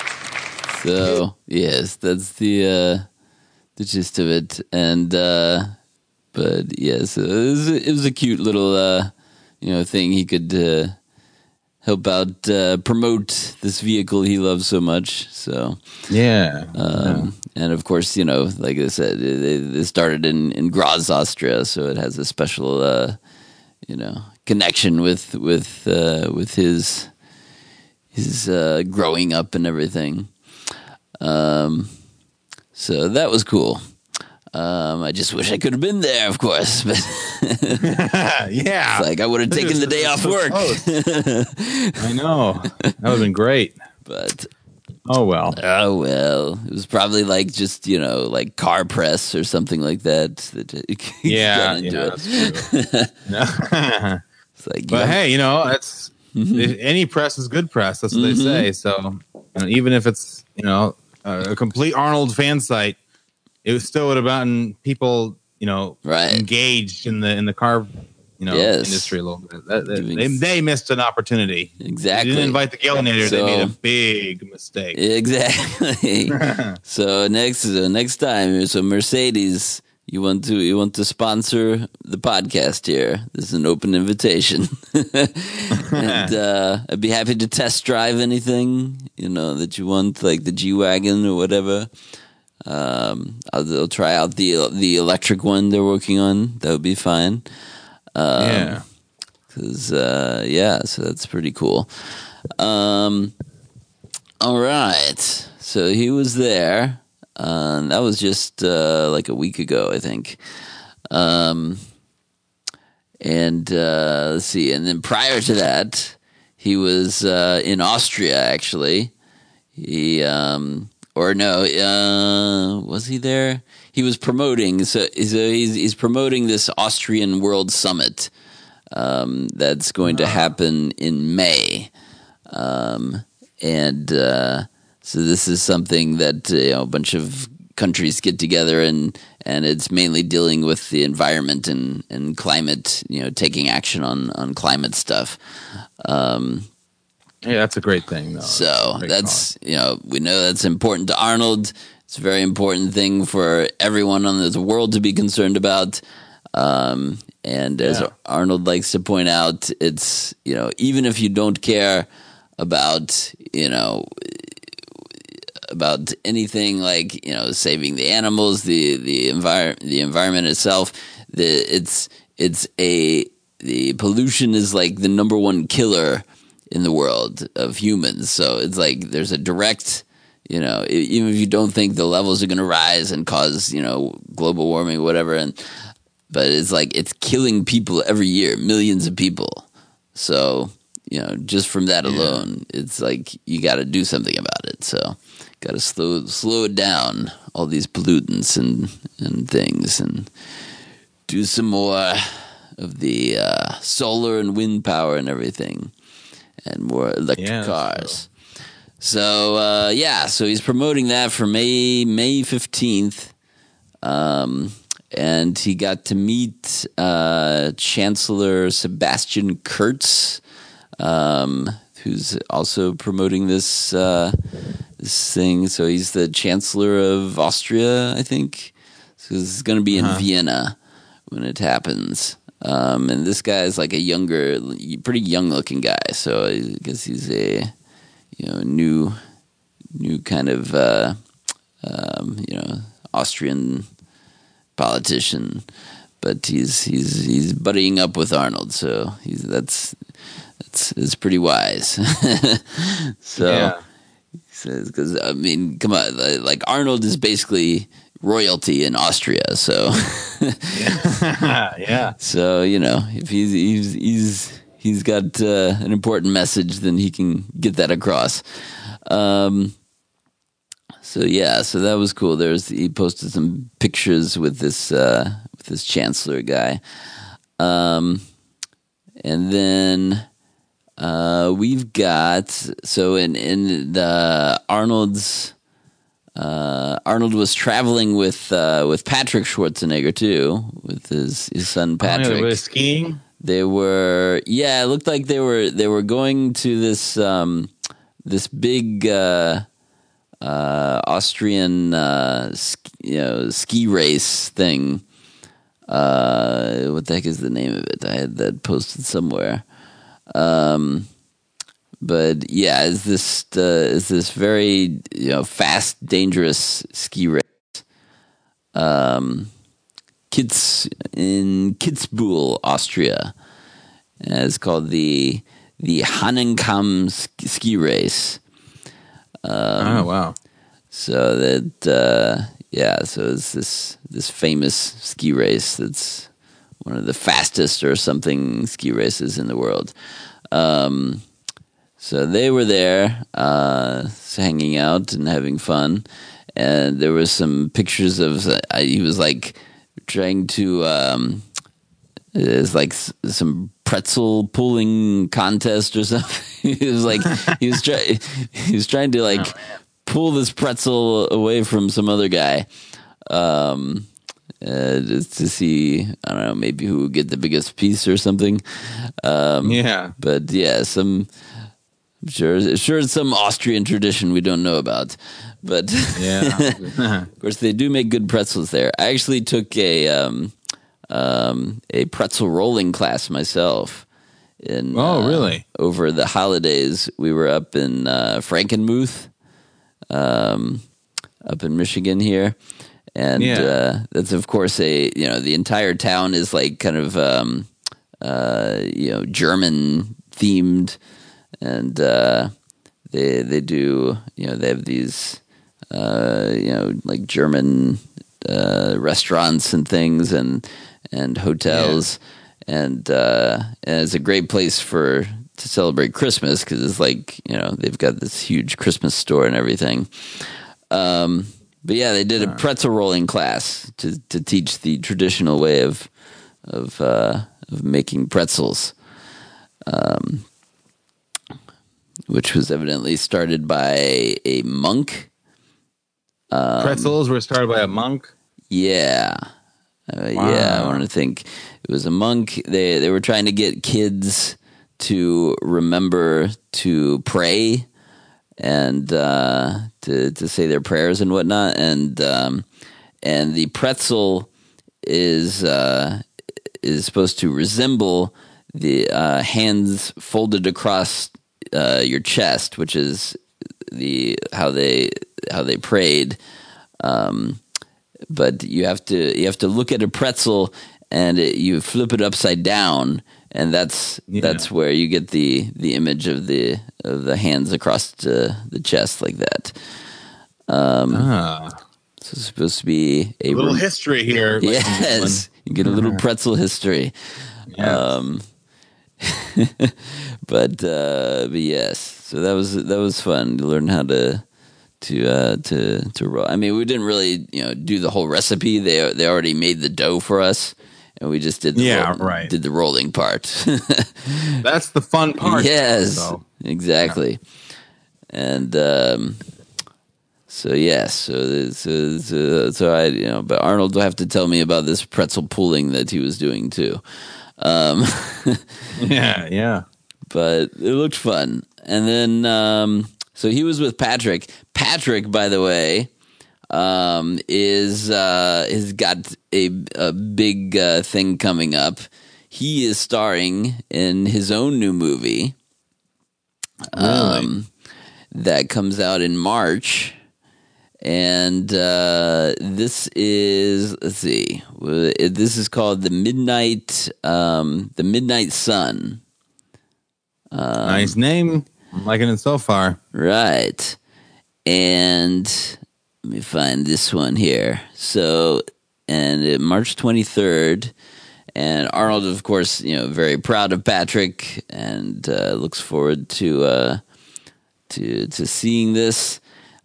(laughs) So yes, that's the uh, the gist of it. And uh, but yes, it was it was a cute little uh, you know thing he could uh, help out uh, promote this vehicle he loves so much. So Yeah. um, and of course, you know, like I said, it, it started in in Graz, Austria, so it has a special uh, you know connection with with uh, with his his uh, growing up and everything. Um, so that was cool. Um, I just wish I could have been there, of course, but (laughs) yeah, like I would have taken the day off work. I know that would have been great, but oh well. Oh well, it was probably like just you know like car press or something like that. that (laughs) yeah, yeah. (laughs) it's like, but hey, you know, it's mm-hmm. any press is good press. That's what mm-hmm. they say. So even if it's you know a, a complete Arnold fan site, it was still would have gotten people you know right. engaged in the in the car you know yes. industry a little bit. That, that, they, they missed an opportunity. Exactly. They didn't invite the Gillinator. So, they made a big mistake. Exactly. (laughs) so next so next time, so Mercedes, you want to you want to sponsor the podcast here? This is an open invitation, (laughs) and (laughs) uh, I'd be happy to test drive anything you know that you want, like the G wagon or whatever. Um, I'll, I'll, try out the the electric one they're working on. That would be fine. Um, yeah. Cause, uh, yeah, so that's pretty cool. Um, all right. So he was there. Uh, that was just, uh, like a week ago, I think. Um, and, uh, let's see. And then prior to that, he was, uh, in Austria, actually. He, um, or no, uh, was he there? he was promoting. So, so he's, he's promoting this Austrian World Summit um, that's going to happen in May, um, and uh, so this is something that uh, you know, a bunch of countries get together and and it's mainly dealing with the environment and, and climate, you know, taking action on, on climate stuff. Um, yeah, that's a great thing. Though. So that's you know we know that's important to Arnold. It's a very important thing for everyone on this world to be concerned about. Um, and as yeah. Arnold likes to point out, it's, you know, even if you don't care about, you know, about anything like, you know, saving the animals, the, the environment, the environment itself, the, it's, it's a, the pollution is like the number one killer in the world of humans. So it's like there's a direct, you know, even if you don't think the levels are going to rise and cause, you know, global warming or whatever. And, but it's like, it's killing people every year, millions of people. So, you know, just from that alone, it's like you got to do something about it. So, got to slow slow it down, all these pollutants and and things, and do some more of the uh, solar and wind power and everything, and more electric yeah, cars. So uh, yeah, so he's promoting that for May May fifteenth, um, and he got to meet uh, Chancellor Sebastian Kurz, um, who's also promoting this uh, this thing. So he's the Chancellor of Austria, I think. So this is going to be in uh-huh. Vienna when it happens. Um, and this guy is like a younger, pretty young looking guy. So I guess he's a you know new new kind of uh, um, you know Austrian politician, but he's he's he's buddying up with Arnold, so he's that's that's is pretty wise. (laughs) so yeah. Because I mean, come on, like Arnold is basically royalty in Austria, so (laughs) yeah. yeah. (laughs) So you know, if he's he's he's he's got uh, an important message, then he can get that across. Um, so yeah, so that was cool. There's he posted some pictures with this uh, with this chancellor guy, um, and then uh, we've got so in in the Arnold's. Uh, Arnold was traveling with uh, with Patrick Schwarzenegger too, with his his son Patrick. Oh, yeah, skiing. They were yeah, it looked like they were they were going to this um, this big uh, uh, Austrian uh, ski, you know ski race thing. Uh, what the heck is the name of it? I had that posted somewhere. Um, but yeah, is this uh, is this very you know fast, dangerous ski race? Um, Kitz in Kitzbühel, Austria. It's called the the Hahnenkamm ski race. Um, oh wow! So that uh, yeah, so it's this this famous ski race that's one of the fastest or something ski races in the world. Um, so they were there, uh, hanging out and having fun, and there was some pictures of uh, he was like trying to. Um, it's like some pretzel pulling contest or (laughs) something. he was like he was trying (laughs) he was trying to like pull this pretzel away from some other guy. Um, uh, just to see, I don't know, maybe who would get the biggest piece or something. Um, yeah, but yeah, some. I'm sure, sure, it's some Austrian tradition we don't know about, but yeah, (laughs) of course they do make good pretzels there. I actually took a um, um, a pretzel rolling class myself. In, oh, uh, really? Over the holidays, we were up in uh, Frankenmuth, um, up in Michigan here, and yeah. uh, that's of course a you know the entire town is like kind of um, uh, you know German themed, and uh, they they do you know they have these uh, you know like German uh, restaurants and things and and hotels. Yeah. And, uh, and it's a great place for to celebrate Christmas because it's like you know they've got this huge Christmas store and everything. Um, but yeah, they did a pretzel rolling class to to teach the traditional way of of uh, of making pretzels, um, which was evidently started by a monk. Um, pretzels were started by a monk. Yeah, uh, wow. Yeah, I want to think it was a monk. They they were trying to get kids to remember to pray and uh, to to say their prayers and whatnot. And um, and the pretzel is uh, is supposed to resemble the uh, hands folded across uh, your chest, which is the how they how they prayed. Um, but you have to you have to look at a pretzel and it, you flip it upside down and that's yeah. that's where you get the the image of the of the hands across the, the chest like that. Um, ah. So it's supposed to be a, a little history here. (laughs) Yes, you get a little pretzel history. Yes. Um, (laughs) but uh, but yes, so that was that was fun to learn how to to uh, to to roll. I mean, we didn't really you know do the whole recipe. They they already made the dough for us and we just did the yeah right did the rolling part. (laughs) That's the fun part. Yes, so. exactly. Yeah. And um, so yes, so, so so so I you know, but Arnold will have to tell me about this pretzel pulling that he was doing too. Um, (laughs) yeah, yeah. But it looked fun, and then um, so he was with Patrick. Patrick, by the way, um, is uh, has got a, a big uh, thing coming up. He is starring in his own new movie. Um, that comes out in March. And uh, this is let's see, this is called the Midnight, um, the Midnight Sun. Um, nice name, I'm liking it so far. Right, and let me find this one here. So, and March 23rd, and Arnold, of course, you know, very proud of Patrick and uh, looks forward to uh, to to seeing this.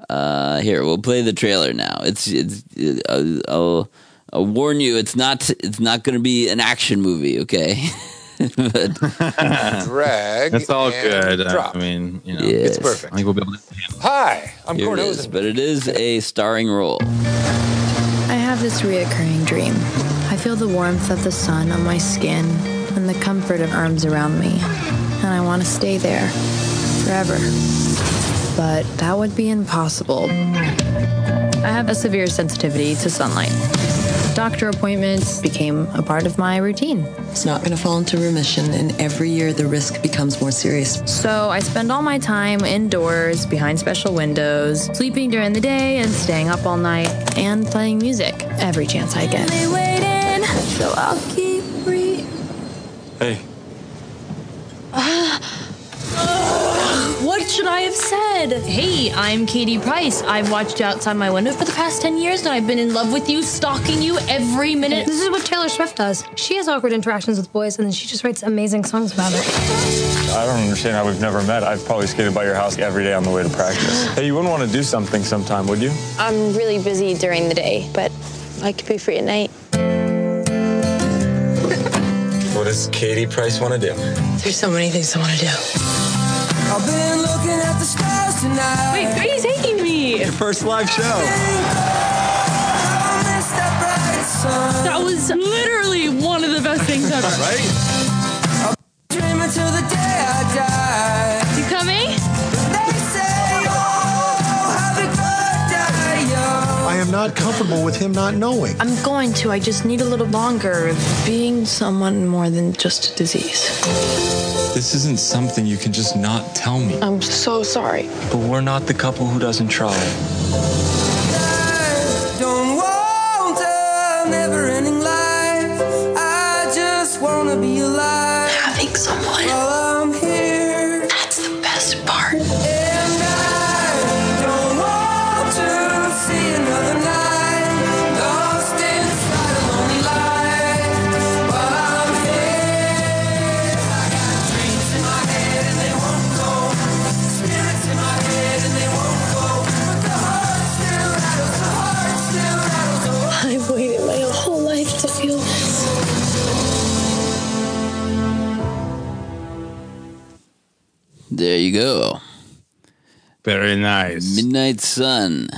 Uh, here, we'll play the trailer now. It's it's. It, I'll, I'll warn you, it's not it's not going to be an action movie. Okay. (laughs) but (laughs) drag. That's all good. Drop. I mean, you know, yes. it's perfect. I think we'll be able to handle. Hi, I'm Here but it is a starring role. I have this reoccurring dream. I feel the warmth of the sun on my skin and the comfort of arms around me, and I want to stay there forever. But that would be impossible. I have a severe sensitivity to sunlight. Doctor appointments became a part of my routine. It's not going to fall into remission, and every year the risk becomes more serious. So I spend all my time indoors, behind special windows, sleeping during the day and staying up all night, and playing music every chance I get. Waiting, so I'll keep Hey. Ah. Should I have said? Hey, I'm Katie Price. I've watched you outside my window for the past 10 years and I've been in love with you, stalking you every minute. This is what Taylor Swift does. She has awkward interactions with boys and then she just writes amazing songs about it. I don't understand how we've never met. I've probably skated by your house every day on the way to practice. Hey, you wouldn't want to do something sometime, would you? I'm really busy during the day, but I could be free at night. What does Katie Price want to do? There's so many things I want to do. I've been looking at the stars tonight. Wait, where are you taking me? Your first live show. That was literally one of the best things ever. right? Dreaming till the day I die. You coming? They say, oh, happy birthday, yo. I am not comfortable with him not knowing. I'm going to. I just need a little longer of being someone more than just a disease. This isn't something you can just not tell me. I'm so sorry. But we're not the couple who doesn't try. There you go. Very nice. Midnight Sun.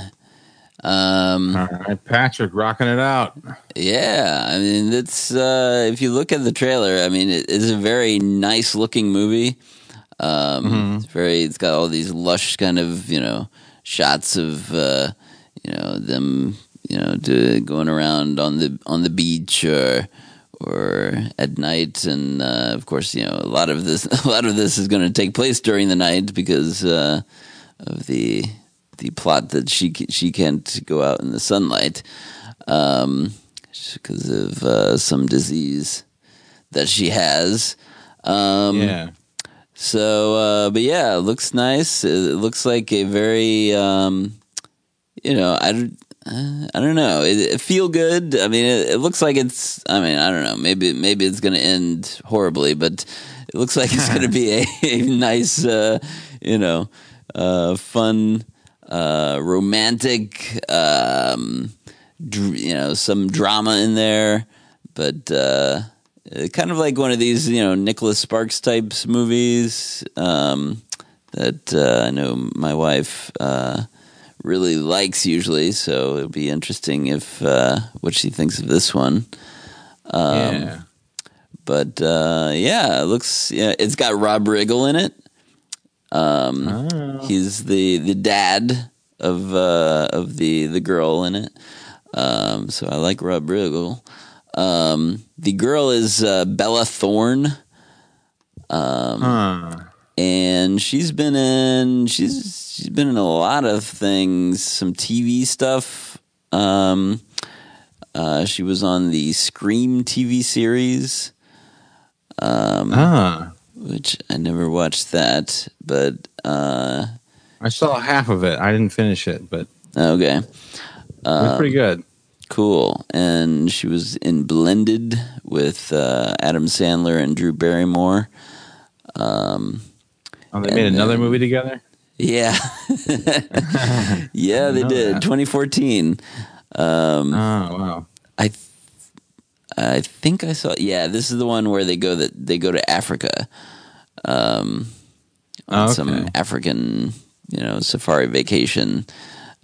Um, All right, Patrick, rocking it out. Yeah, I mean, it's uh, if you look at the trailer, I mean, it is a very nice looking movie. Um, It's very, it's got all these lush kind of you know shots of uh, you know them you know do, going around on the on the beach or or at night, and uh, of course you know a lot of this (laughs) a lot of this is going to take place during the night because uh, of the the plot that she she can't go out in the sunlight um, because of uh, some disease that she has. Um, Yeah. So, uh, but yeah, it looks nice. It looks like a very, um, you know, I, don't- uh, I don't know. It, it feel good. I mean, it, it looks like it's. I mean, I don't know. Maybe maybe it's going to end horribly, but it looks like it's going to be (laughs) a, a nice, uh, you know, uh, fun, uh, romantic, um, dr- you know, some drama in there, but. Uh, kind of like one of these, you know, Nicholas Sparks types movies um, that uh, I know my wife uh, really likes usually. So it'll be interesting if uh, what she thinks of this one. Um, yeah. But uh, yeah, it looks. Yeah, it's got Rob Riggle in it. Um, Oh. He's the the dad of uh, of the the girl in it. Um, so I like Rob Riggle. Um, the girl is uh, Bella Thorne, Huh. And she's been in she's she's been in a lot of things, some TV stuff. Um, uh, she was on the Scream TV series, Ah. which I never watched that, but uh, I saw half of it. I didn't finish it, but okay. was pretty good. Cool. And she was in Blended with uh, Adam Sandler and Drew Barrymore. Um, Oh, they made another then- movie together. yeah. (laughs) (laughs) yeah, they did. that. 2014. Um, Oh wow. I th- I think I saw yeah, this is the one where they go that they go to Africa. Um on Oh, some. African, you know, safari vacation.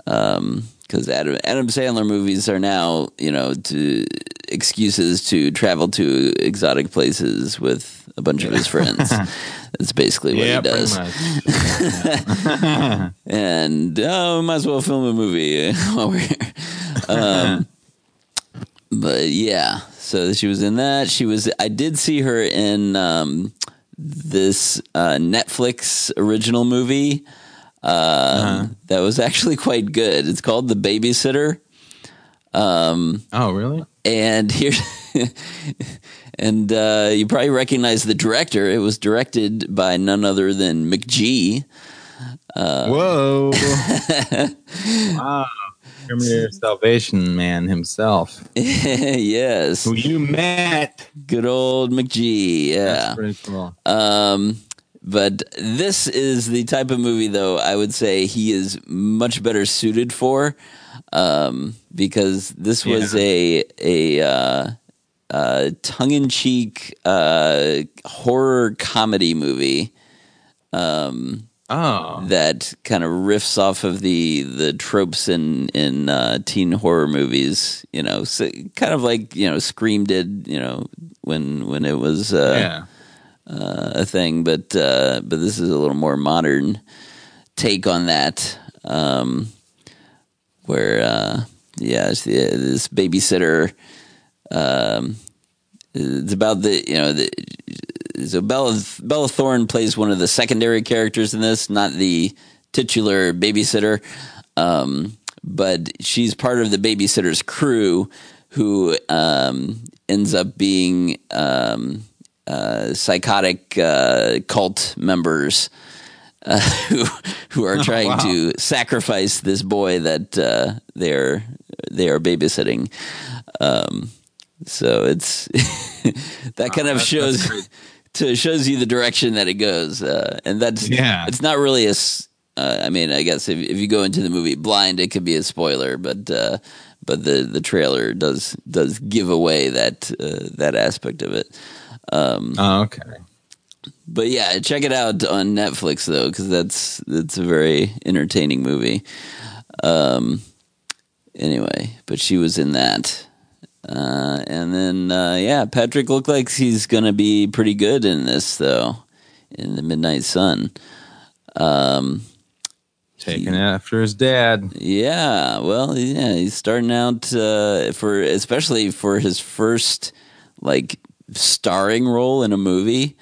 Um because Adam Adam Sandler movies are now, you know, to excuses to travel to exotic places with a bunch of his (laughs) friends. That's basically what yeah, he does. (laughs) and oh, might as well film a movie (laughs) while we're here. Um, (laughs) but yeah, so she was in that. She was. I did see her in um, this uh, Netflix original movie um, that was actually quite good. It's called The Babysitter. Um, oh really? and here and uh, you probably recognize the director it was directed by none other than McG Uh, Whoa! (laughs) wow, Terminator Salvation Man himself, (laughs) yes, who you met. good old McG. Yeah. Cool. Um, but this is the type of movie, though, I would say he is much better suited for, um, because this was a a uh, uh, tongue in cheek uh, horror comedy movie. Um, oh, that kind of riffs off of the the tropes in in uh, teen horror movies. You know, so kind of like you know Scream did. You know, when when it was uh, Yeah. uh, a thing, but uh, but this is a little more modern take on that. Um, where uh, yeah, the, this babysitter. Um, it's about the you know the so Bella Bella Thorne plays one of the secondary characters in this, not the titular babysitter. Um, but she's part of the babysitter's crew, who um, ends up being um, uh, psychotic uh, cult members uh, (laughs) who who are Oh, trying wow. to sacrifice this boy that uh, they're they are babysitting. So it's (laughs) that kind of shows (laughs) to shows you the direction that it goes, uh, and that's Yeah. It's not really a. Uh, I mean, I guess if if you go into the movie blind, it could be a spoiler, but uh, but the the trailer does does give away that uh, that aspect of it. Um, Oh, okay. but yeah, check it out on Netflix though, because that's that's a very entertaining movie. Um, anyway, but she was in that, uh, and then uh, yeah, Patrick looked like he's gonna be pretty good in this though, in the Midnight Sun. Um, Taking after his dad. yeah, well, yeah, he's starting out uh, for especially for his first like starring role in a movie.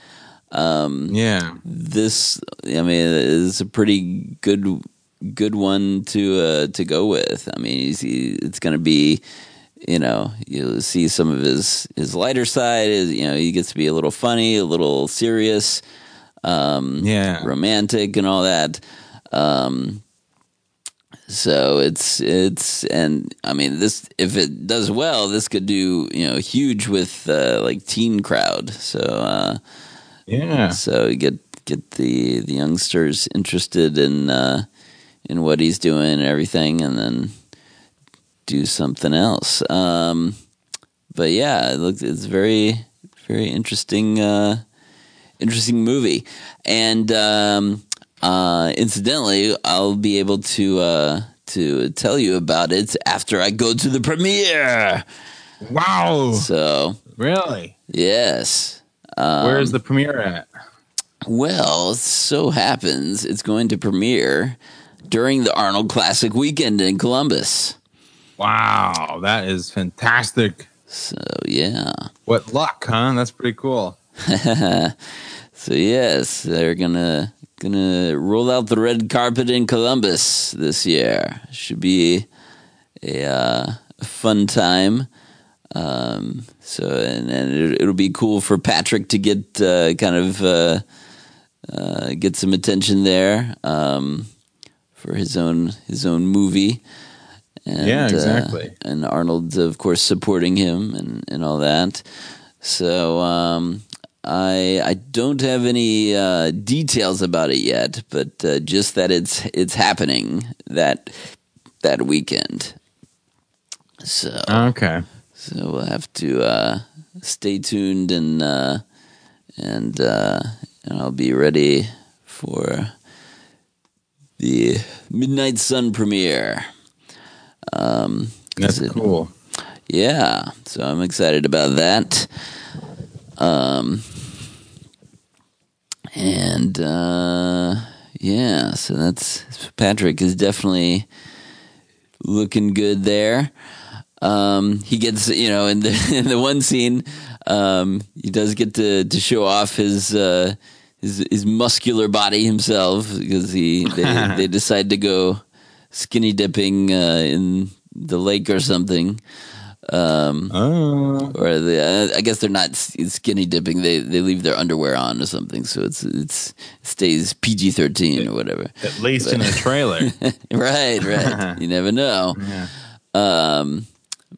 Um, Yeah. this I mean is a pretty good good one to uh, to go with. I mean, he, it's going to be you know you'll see some of his his lighter side. Is you know he gets to be a little funny, a little serious, um, Yeah. romantic, and all that. Um, so it's it's and I mean this if it does well, this could do you know huge with uh, like teen crowd. So. Uh, Yeah. so you get get the the youngsters interested in uh, in what he's doing and everything, and then do something else. Um, but yeah, it looks it's very very interesting uh, interesting movie, and um, uh, incidentally, I'll be able to uh, to tell you about it after I go to the premiere. Wow. So Really? yes. Um, Where's the premiere at? Well, it so happens it's going to premiere during the Arnold Classic weekend in Columbus. Wow, that is fantastic. So yeah. What luck, huh? That's pretty cool. (laughs) so yes, they're gonna gonna roll out the red carpet in Columbus this year. Should be a, uh, fun time. Um, so and, and it, it'll be cool for Patrick to get uh, kind of uh, uh, get some attention there um, for his own his own movie. And, Yeah, uh, exactly. and Arnold, of course, supporting him and, and all that. So um, I I don't have any uh, details about it yet, but uh, just that it's it's happening that that weekend. So Okay. so we'll have to uh, stay tuned and uh, and uh, and I'll be ready for the Midnight Sun premiere. Um, That's it- cool. yeah, so I'm excited about that. Um, and uh, yeah, so that's Patrick is definitely looking good there. Um, he gets, you know, in the (laughs) in the one scene, um, he does get to to show off his uh, his his muscular body himself because he they, (laughs) they decide to go skinny dipping uh, in the lake or something. Um, Oh. or the, I guess they're not skinny dipping. They they leave their underwear on or something, so it's it's it stays PG thirteen or whatever. At least in a trailer. (laughs) right, right. (laughs) you never know. Yeah. Um,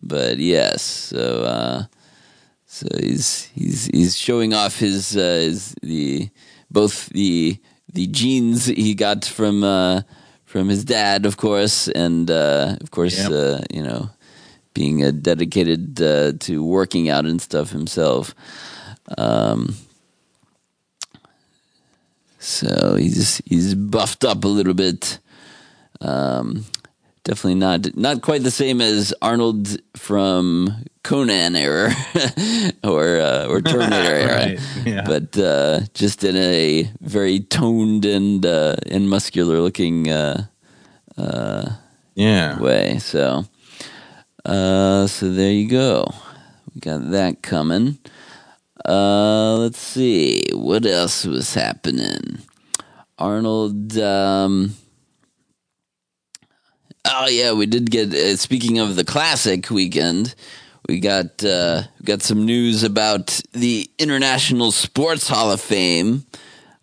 but yes, so uh, so he's he's he's showing off his uh, his the both the the genes he got from uh, from his dad, of course, and uh, of course, Yep. uh, you know, being uh, dedicated uh, to working out and stuff himself. Um, so he's he's buffed up a little bit. Um, definitely not not quite the same as Arnold from Conan era (laughs) or uh, or Terminator (laughs) era, Right, yeah. but uh, just in a very toned and uh, and muscular looking uh, uh, Yeah. way. So uh, so there you go. We got that coming. Uh, let's see what else was happening. Arnold. Um, oh yeah, we did get. Uh, speaking of the classic weekend, we got uh, got some news about the International Sports Hall of Fame.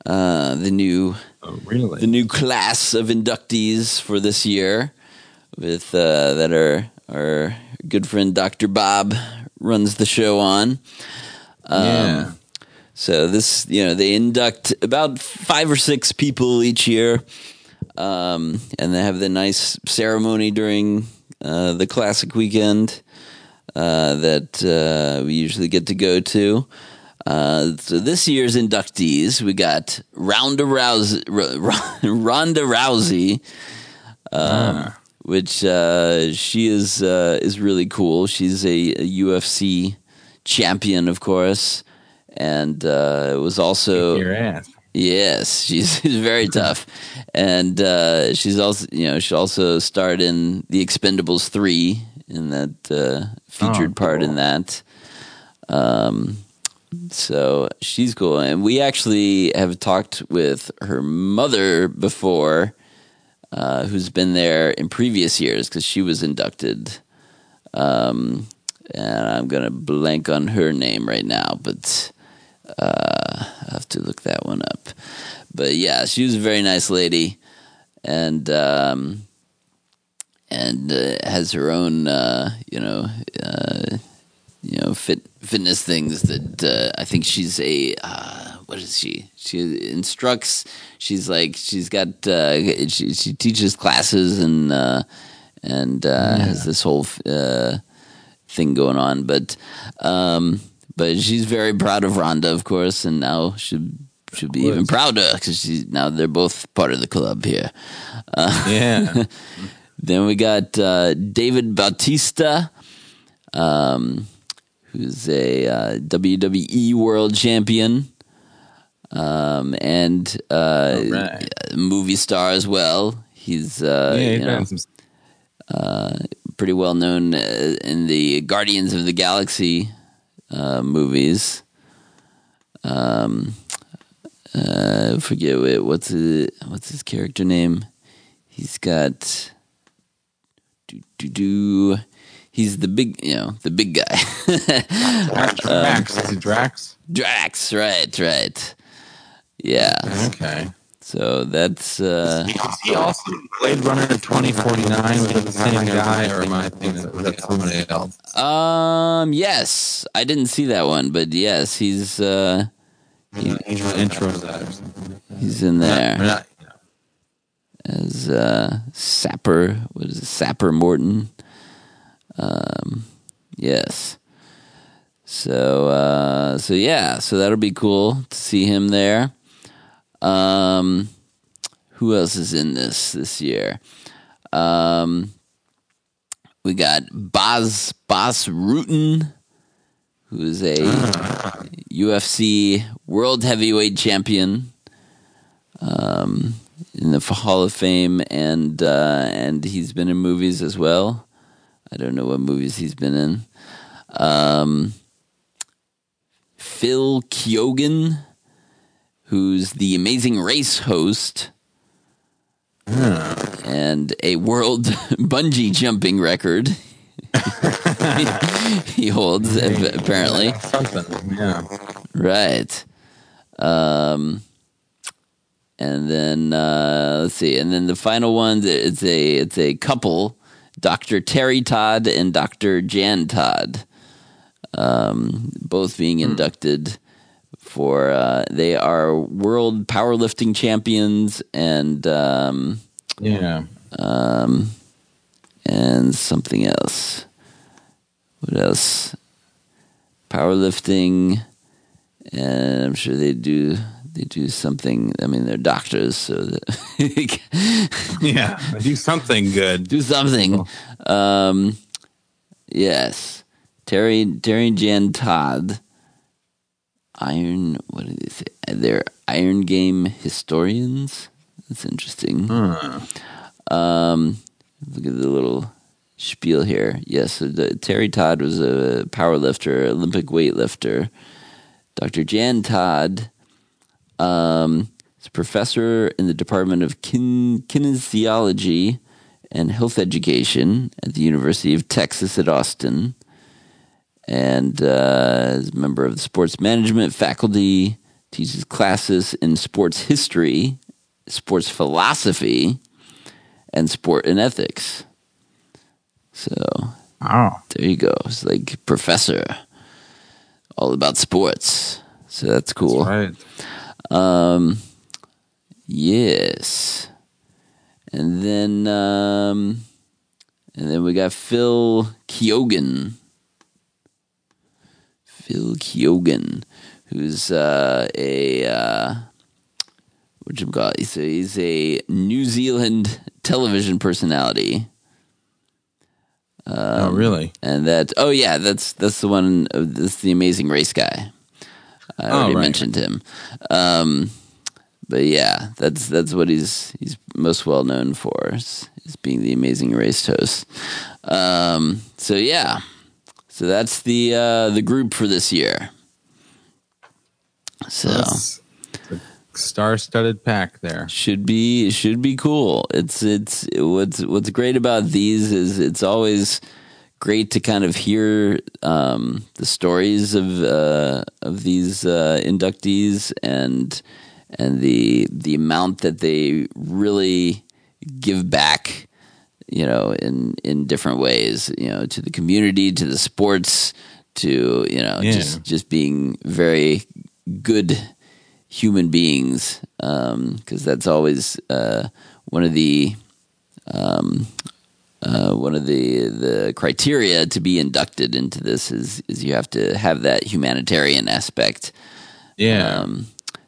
Uh, the new Oh, really? the new class of inductees for this year, with uh, that our our good friend Dr. Bob runs the show on. Um, Yeah. So this, you know, they induct about five or six people each year, um, and they have the nice ceremony during uh, the classic weekend uh, that uh, we usually get to go to. Uh, so this year's inductees, we got Ronda Rousey, (laughs) Ronda Rousey, um, which uh, she is uh, is really cool. She's a, a UFC champion, of course, and uh, it was also Your ass. Yes, she's, (laughs) she's very (laughs) tough, and uh, she's also you know she also starred in The Expendables three in that uh, featured Oh, part in that. Um, so she's cool, and we actually have talked with her mother before, uh, who's been there in previous years because she was inducted. Um, and I'm gonna blank on her name right now, but uh, I have to look that one up. But yeah, she was a very nice lady, and um, and uh, has her own, uh, you know, uh, you know, fit fitness things that uh, I think she's a. Uh, what is she? She instructs. She's like she's got. Uh, she she teaches classes and uh, and uh, has this whole. Uh, thing going on, but um, but she's very proud of Ronda, of course, and now should should be even prouder because she's now they're both part of the club here. Uh, Yeah. (laughs) then we got uh, David Bautista, um, who's a uh, WWE World Champion. Um, and uh, Alright. a movie star as well. He's uh, yeah, you know, some uh, pretty well known in the Guardians of the Galaxy uh, movies. Um, uh, forget what, what's his, what's his character name. He's got do do do. He's the big, you know, the big guy. Drax. (laughs) Is it Drax? Drax, right, right. Yeah. Okay. So that's uh, is He also Blade Runner 2049 with the same guy, or am I thinking that somebody else? um yes, I didn't see that one, but yes, he's uh He, intro that he's in there. Not- as uh, Sapper. What is it? Sapper Morton? Um, yes. So uh, so yeah, so that'll be cool to see him there. Um, who else is in this this year? Um, we got Boz Bas Rutten, who is a UFC World Heavyweight Champion. Um, in the Hall of Fame, and uh, and he's been in movies as well. I don't know what movies he's been in. Um, Phil Keoghan, who's the Amazing Race host, and a world (laughs) bungee jumping record. (laughs) (laughs) he holds ap- apparently. Something. Yeah. Right. Um, and then uh, let's see, and then the final one it's a it's a couple, Dr. Terry Todd and Dr. Jan Todd, um, both being inducted for uh, they are world powerlifting champions and um, Yeah. um, and something else. What else? Powerlifting, and I'm sure they do. They do something. I mean, they're doctors, so that (laughs) Yeah. Do something good. do something. Um, yes, Terry Terry Jan Todd. Iron. What did they say? They're Iron Game historians. That's interesting. Um, look at the little spiel here. Yes, Terry Todd was a power lifter, Olympic weightlifter. Dr. Jan Todd um, is a professor in the Department of kin- Kinesiology and Health Education at the University of Texas at Austin. And uh, is a member of the sports management faculty, teaches classes in sports history, sports philosophy, and sport and ethics. So Oh. there you go. It's like professor, all about sports. So that's cool. Right. Um, yes, and then um, and then we got Phil Keoghan. Phil Keoghan, who's uh, a uh, what you call it? He's a, he's a New Zealand (laughs) television personality. Oh, really? And that oh yeah, that's that's the one. uh, That's the Amazing Race guy. I Oh, already right. mentioned him. Um, but yeah, that's that's what he's he's most well known for is, is being the Amazing Race host. Um, so yeah, so that's the uh, the group for this year. So That's star-studded pack there. should be should be cool. It's it's what's what's great about these is it's always great to kind of hear um, the stories of uh, of these uh, inductees and and the the amount that they really give back. You know, in in different ways. You know, to the community, to the sports, to you know, Yeah. just just being very good human beings because that's always uh, one of the um, uh, one of the the criteria to be inducted into this is is you have to have that humanitarian aspect Yeah. um,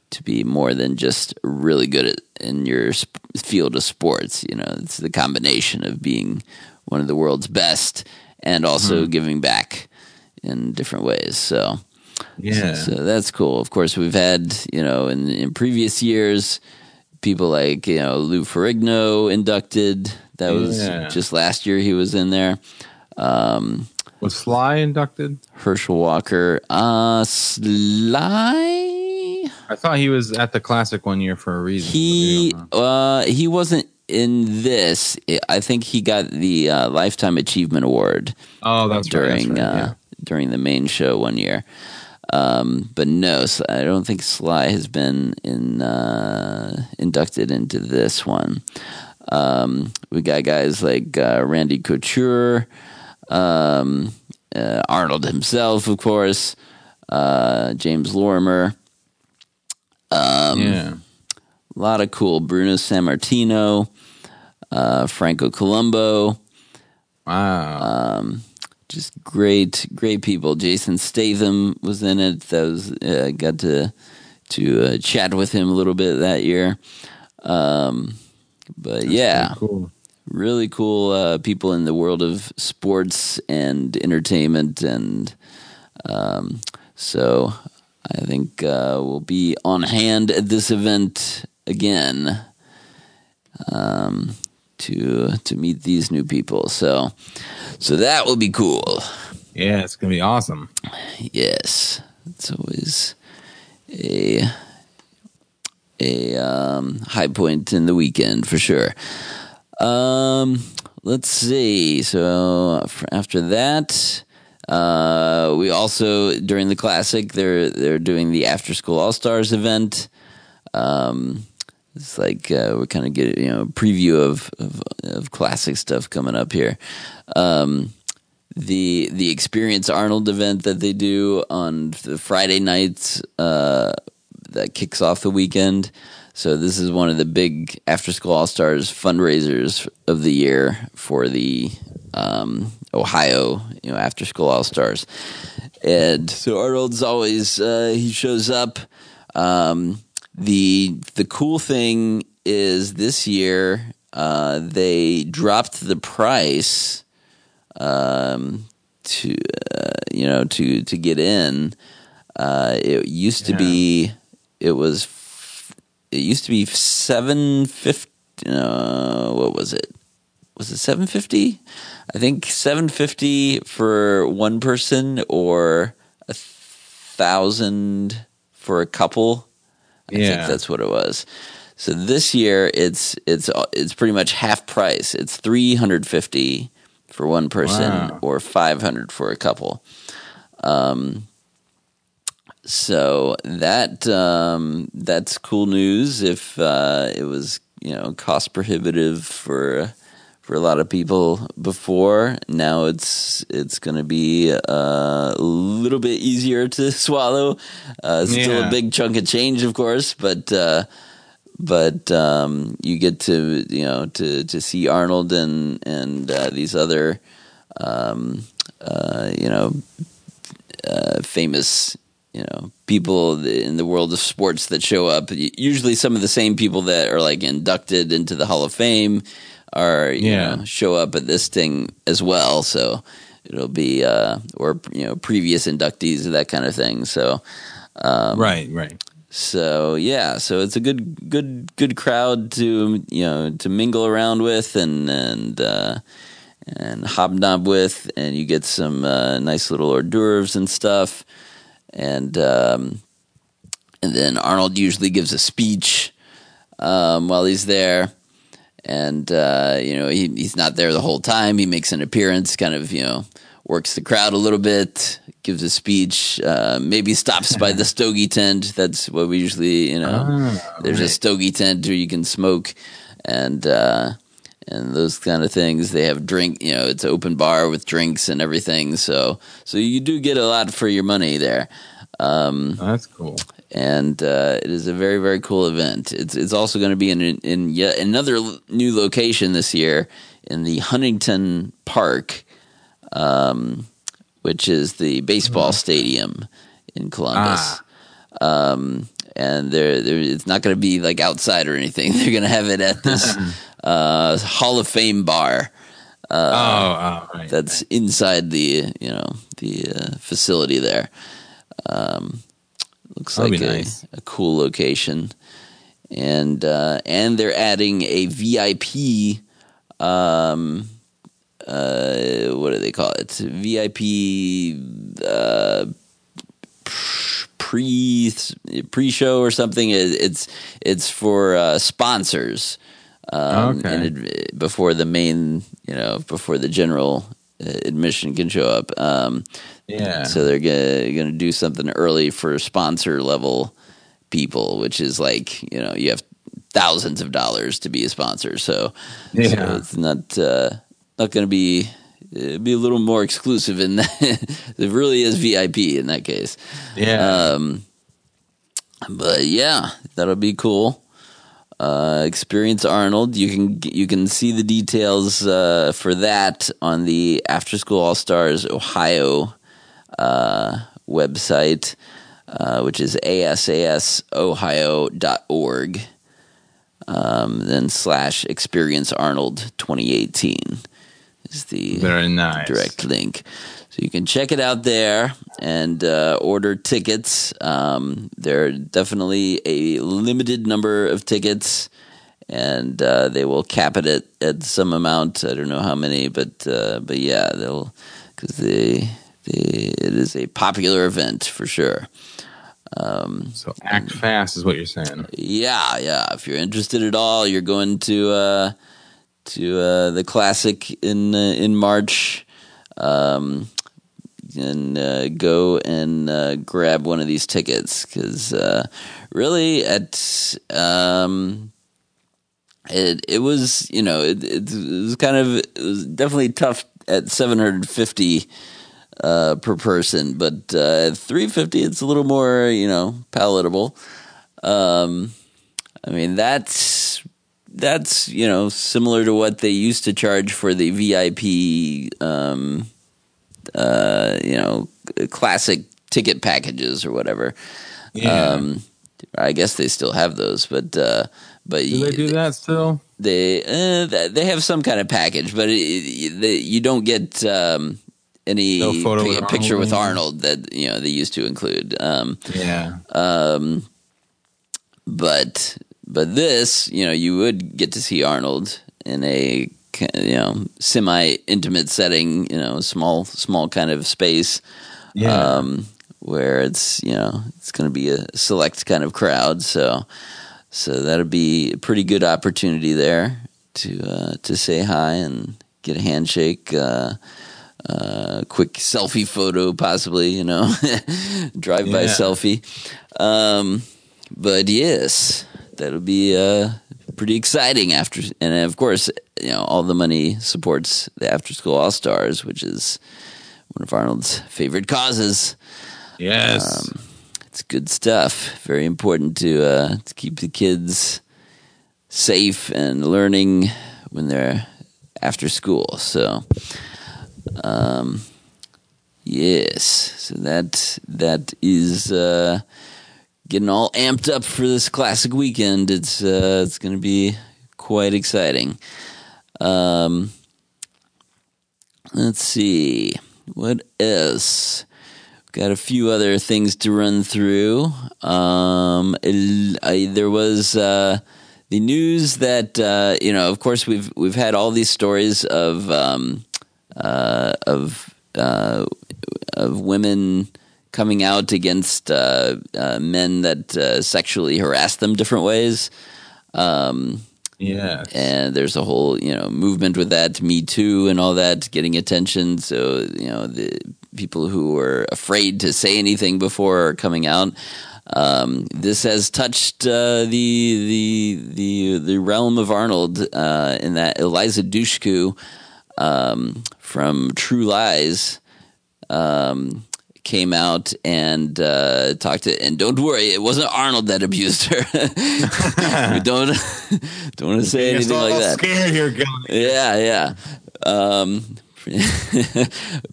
to be more than just really good at in your sp- field of sports. You know, it's the combination of being one of the world's best and also giving back in different ways. So. Yeah. So that's cool. Of course, we've had, you know, in, in previous years, people like, you know, Lou Ferrigno inducted. That was Yeah. just last year he was in there. Um, Was Sly inducted? Herschel Walker. Uh, Sly? I thought he was at the classic one year for a reason. He, uh, he wasn't in this. I think he got the uh, Lifetime Achievement Award. Oh, that's right, that's during right, uh, yeah. during the main show one year. Um, but no, I don't think Sly has been in uh, inducted into this one. Um, we got guys like uh, Randy Couture, um, uh, Arnold himself, of course, uh, James Lorimer. Um, yeah. a lot of cool. Bruno Sammartino, uh, Franco Columbu. Wow. Um, just great, great people. Jason Statham was in it. That was uh, got to to uh, chat with him a little bit that year. Um, but yeah, cool. really cool uh, people in the world of sports and entertainment, and um, so I think uh, we'll be on hand at this event again um, to to meet these new people. So so that will be cool. Yeah, it's gonna be awesome. Yes, it's always a a um, high point in the weekend for sure. Um, let's see. So after that, uh, we also during the classic they're they're doing the after school all stars event. Um, it's like uh, we kind of get you know a preview of, of of classic stuff coming up here. Um, the the experience Arnold event that they do on the Friday nights uh, that kicks off the weekend. So this is one of the big after school all stars fundraisers of the year for the um, Ohio you know after school all stars. And so Arnold's always uh, he shows up. Um, the the cool thing is this year uh, they dropped the price um, to uh, you know to to get in. Uh, it used to be it was it used to be seven fifty. Uh, what was it? Was it seven fifty? I think seven fifty for one person or a thousand for a couple. I Yeah. think that's what it was. So this year it's it's it's pretty much half price. It's three hundred fifty for one person Wow. or five hundred for a couple. Um, so that um, that's cool news. If uh, it was you know cost prohibitive for for a lot of people before, now it's it's going to be uh, a little bit easier to (laughs) swallow. Uh, still Yeah. a big chunk of change, of course, but. Uh, but um, you get to you know to to see Arnold and and uh, these other um, uh, you know uh, famous you know people in the world of sports that show up. Usually, some of the same people that are like inducted into the Hall of Fame are you Yeah. know show up at this thing as well. So it'll be uh, or you know previous inductees of that kind of thing. So. Um, right, right. so yeah, so it's a good, good, good crowd to you know to mingle around with and and uh, and hobnob with, and you get some uh, nice little hors d'oeuvres and stuff, and um, and then Arnold usually gives a speech um, while he's there, and uh, you know he, he's not there the whole time. He makes an appearance, kind of you know works the crowd a little bit, gives a speech, uh, maybe stops by the (laughs) stogie tent. That's what we usually you know. Ah, There's a stogie tent where you can smoke, and uh, and those kind of things. They have drink, you know, it's an open bar with drinks and everything. So so you do get a lot for your money there. Um, That's cool. And uh, it is a very very cool event. It's it's also going to be in in yet another new location this year in the Huntington Park, um, which is the baseball stadium in Columbus. Um, and there, there, it's not going to be like outside or anything. (laughs) They're going to have it at this (laughs) uh, Hall of Fame bar. Uh, oh, oh, right. that's inside the you know the uh, facility there. Um, looks That'd like a, nice. a cool location, and uh, and they're adding a VIP. Um, uh, what do they call it? VIP uh, pre pre show or something. It, it's it's for uh, sponsors. Um, Okay. and it, before the main, you know, before the general uh, admission can show up. Um, Yeah. So they're gonna gonna do something early for sponsor level people, which is like you know you have thousands of dollars to be a sponsor. So, so Yeah. it's not uh, not going to be it'd be a little more exclusive in (laughs) that. it really is VIP in that case. Yeah. Um, but yeah, that'll be cool. Uh, experience Arnold. You can you can see the details uh, for that on the After School All Stars Ohio uh, website, uh, which is asasohio.org. Um, then slash Experience Arnold 2018 is the Very nice. direct link. So you can check it out there and uh, order tickets. Um, there are definitely a limited number of tickets, and uh, they will cap it at, at some amount. I don't know how many, but uh, but yeah, they'll because they, they it is a popular event for sure. Um, so act fast is what you're saying. yeah, yeah. If you're interested at all, you're going to uh, to uh, the classic in uh, in March. Um, and uh, go and uh, grab one of these tickets because uh, really at um, it it was you know it, it was kind of it was definitely tough at 750 uh, per person but uh, at 350 it's a little more you know palatable um, I mean that's that's you know similar to what they used to charge for the VIP um, uh, you know classic ticket packages or whatever Yeah. um, I guess they still have those but uh, but Do they do that still? they uh, they have some kind of package, but it, it, they, you don't get um, any No photo pi- with Arnold picture with? Arnold that you know they used to include. Um, Yeah. um, but but this, you know, you would get to see Arnold in a you know semi intimate setting, you know, small small kind of space. Yeah. Um, where it's you know it's going to be a select kind of crowd, so so that'd be a pretty good opportunity there to uh, to say hi and get a handshake. Uh, uh, quick selfie photo, possibly, you know, (laughs) drive by Yeah. selfie. Um, but yes, that'll be uh, pretty exciting after, and of course, you know, all the money supports the After School All Stars, which is one of Arnold's favorite causes. Yes. Um, it's good stuff. Very important to uh, to keep the kids safe and learning when they're after school. So, um, yes, so that that is uh, getting all amped up for this classic weekend. It's uh, it's going to be quite exciting. Um, let's see what else. Got a few other things to run through. Um, el- I, there was uh, the news that uh, you know, of course, we've we've had all these stories of um, uh, of uh, of women coming out against uh, uh, men that uh, sexually harass them different ways. Um, yeah. and there's a whole you know movement with that me too and all that getting attention so you know the people who were afraid to say anything before are coming out um, this has touched uh, the the the the realm of Arnold uh, in that Eliza Dushku um, from True Lies um, came out and uh, talked to. And don't worry, it wasn't Arnold that abused her. (laughs) don't (laughs) don't want to say You're anything like that. scared here. Yeah, yeah. Um, (laughs)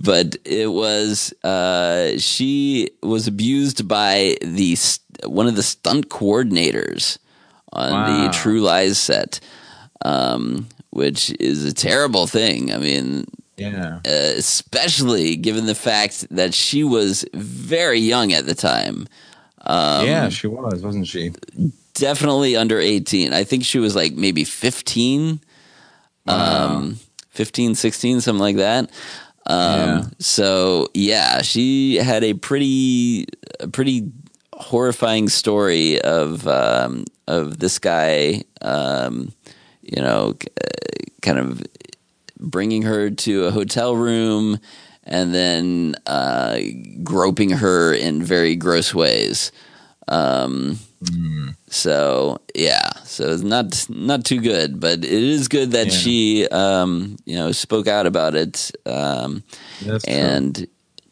but it was uh, she was abused by the st- one of the stunt coordinators on Wow. the True Lies set, um, which is a terrible thing. I mean, Yeah. uh, especially given the fact that she was very young at the time. Um, yeah, she was, wasn't she? definitely under 18. I think she was like maybe 15, um, 15, 16, something like that. Um, Yeah. so yeah, she had a pretty, a pretty horrifying story of, um, of this guy, um, you know, uh, kind of bringing her to a hotel room and then uh, groping her in very gross ways. Um, So yeah, so it's not not too good, but it is good that Yeah. she um, you know spoke out about it. Um, and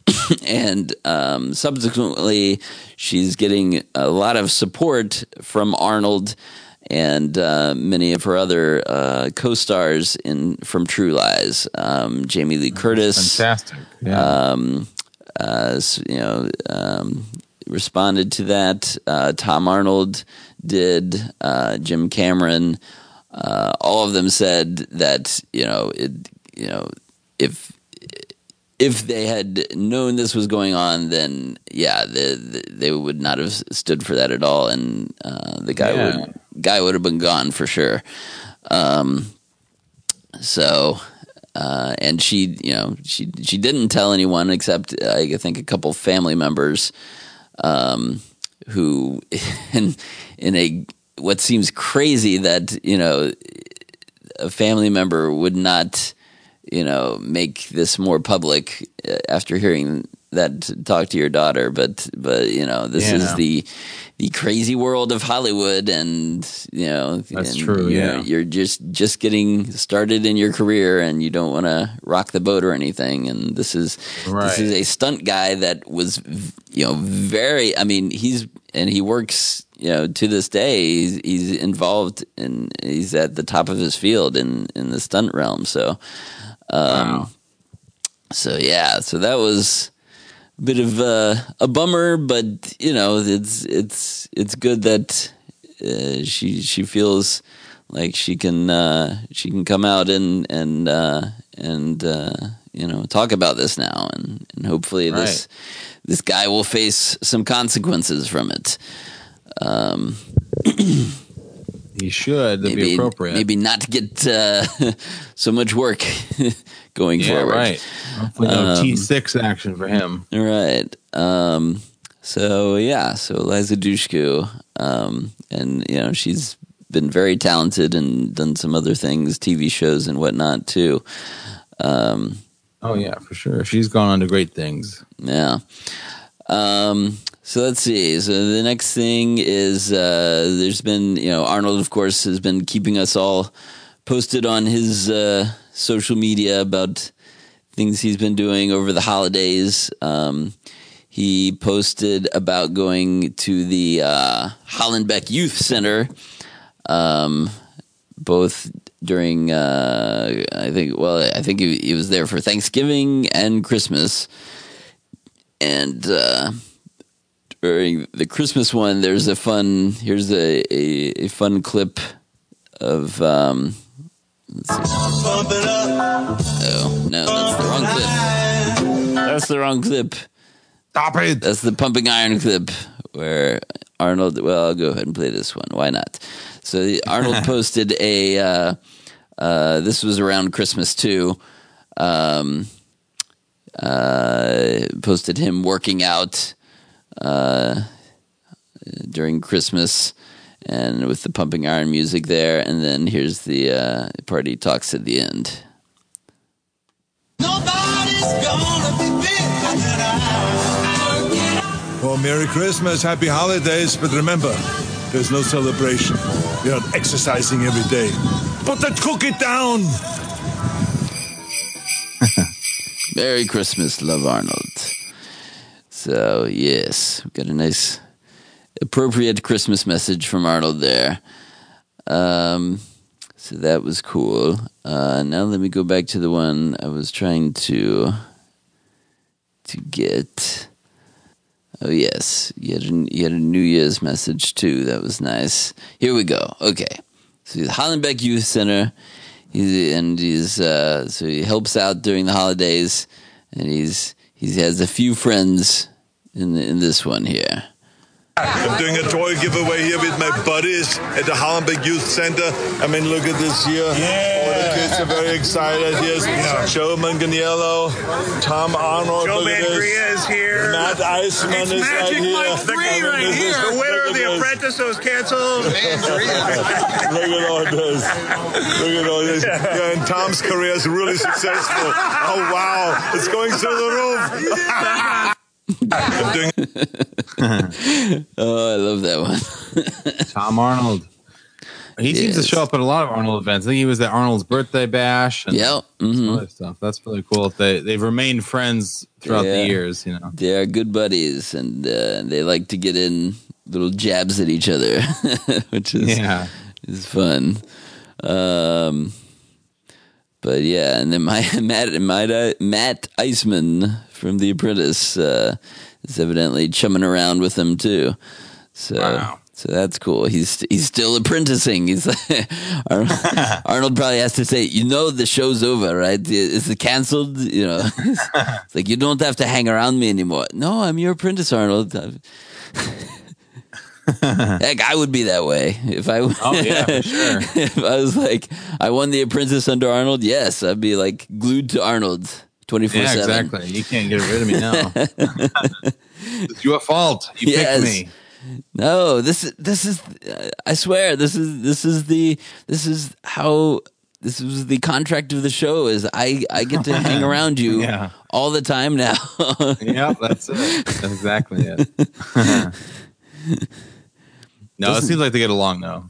(coughs) and um, subsequently, she's getting a lot of support from Arnold and uh, many of her other uh, co-stars in from True Lies. Um, Jamie Lee Curtis, Fantastic. Yeah. um, uh, you know, um, responded to that. Uh, Tom Arnold did. Uh, Jim Cameron. Uh, all of them said that you know it. You know, if if they had known this was going on, then yeah, the, the, they would not have stood for that at all, and uh, the guy Yeah. would guy would have been gone for sure. Um, so, uh, and she, you know, she she didn't tell anyone except I think a couple family members, um, who (laughs) in in a what seems crazy that you know a family member would not, you know, make this more public uh, after hearing that talk to your daughter. But but you know, this is the the crazy world of Hollywood, and you know, That's true, You're, yeah. you're just just getting started in your career, and you don't want to rock the boat or anything. And this is Right. this is a stunt guy that was, you know, very. I mean, he's and he works. You know, to this day, he's, he's involved in. He's at the top of his field in in the stunt realm. So, um, so yeah, so that was a bit of uh, a bummer, but you know, it's it's it's good that uh, she she feels like she can uh, she can come out and and uh, and uh, you know talk about this now, and and hopefully this this guy will face some consequences from it. Um, (clears throat) He should. That'd be maybe appropriate. maybe not get uh, (laughs) so much work (laughs) going Yeah, forward. right. Hopefully no Um, T6 action for him. Right. Um, so yeah, so Eliza Dushku, um, and you know she's been very talented and done some other things, TV shows and whatnot too. Um, Oh yeah, for sure. She's gone on to great things. yeah. Um, so let's see. So the next thing is uh, there's been you know Arnold of course has been keeping us all posted on his uh, social media about things he's been doing over the holidays. Um, he posted about going to the uh, Hollenbeck Youth Center, um, both during uh, I think well I think he, he was there for Thanksgiving and Christmas, and uh, during the Christmas one there's a fun here's a a, a fun clip of. Um, let's see. Oh no, that's the wrong clip. That's the wrong clip. Stop it. That's the pumping iron clip where Arnold. Well, I'll go ahead and play this one. Why not? So the- (laughs) Arnold posted a. Uh, uh, this was around Christmas too. Um, uh, posted him working out uh, during Christmas and with the pumping iron music there. And then here's the uh, part he talks at the end. Well, Merry Christmas, Happy Holidays, but remember, there's no celebration. You're not exercising every day. Put that cookie down! (laughs) Merry Christmas, love Arnold. So yes, we got a nice, appropriate Christmas message from Arnold there. Um, so that was cool. Uh, now let me go back to the one I was trying to to get. Oh yes, you had a, you had a New Year's message too. That was nice. Here we go. Okay, so the Hollenbeck Youth Center, he's, and he's uh, so he helps out during the holidays, and he's he has a few friends in in this one here. I'm doing a toy giveaway here with my buddies at the Hollenbeck Youth Center. I mean, look at this here. All the kids are very excited. Here's Joe Manganiello, Tom Arnold. Joe look at this. Mangria is here. Matt Iseman It's is Magic right here. Mike 3 I mean, right this here. The winner of The this. Apprentice that was canceled. Look at all this. Look at all this. Yeah, and Tom's career is really successful. Oh, wow. It's going through the roof. (laughs) I'm doing (laughs) oh, I love that one. (laughs) Tom Arnold. He seems to Yes. show up at a lot of Arnold events. I think he was at Arnold's birthday bash and Yep. some mhm. other stuff. That's really cool. They they've remained friends throughout Yeah. the years. You know. They are good buddies, and uh, they like to get in little jabs at each other, (laughs) which is Yeah. is fun. Um, but yeah, and then my Matt Matt, Matt Iseman from The Apprentice uh, is evidently chumming around with them too. So. So that's cool. He's he's still apprenticing. He's like, (laughs) Arnold, (laughs) Arnold probably has to say, you know, the show's over, right? Is it canceled? You know, (laughs) it's like you don't have to hang around me anymore. No, I'm your apprentice, Arnold. Heck, I would be that way if I. Oh, yeah, for sure. if I was like, I won the apprentice under Arnold. Yes, I'd be like glued to Arnold twenty four Yeah, seven. exactly. You can't get rid of me now. (laughs) it's your fault. You Yes. picked me. No, this is this is. I swear, this is this is the this is how this was the contract of the show is I I get to hang (laughs) around you Yeah. all the time now. (laughs) yep, that's it. That's exactly it. no, it Doesn't- seems like they get along though.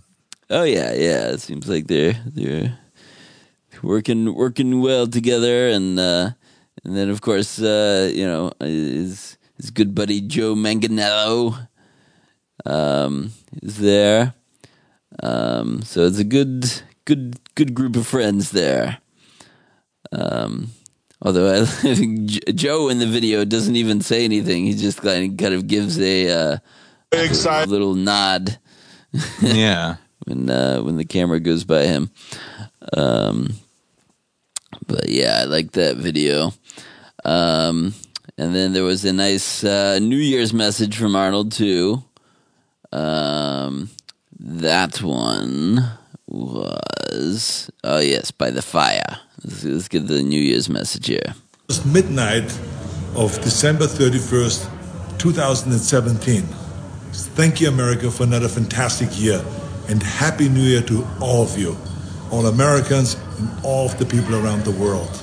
Oh yeah, yeah. It seems like they're they're working working well together, and uh, and then of course uh, you know his his good buddy Joe Manganiello um, is there. Um, so it's a good good good group of friends there. Um, although I (laughs) think Joe in the video doesn't even say anything; he just kind of, kind of gives a, uh, a little nod (laughs) Yeah. when uh, when the camera goes by him. Um, but yeah, I like that video. Um, and then there was a nice uh, New Year's message from Arnold too. Um, that one was oh yes, by the fire. Let's, let's get the New Year's message here. It's midnight of December 31st, 2017. Thank you, America, for another fantastic year. And Happy New Year to all of you, all Americans, and all of the people around the world.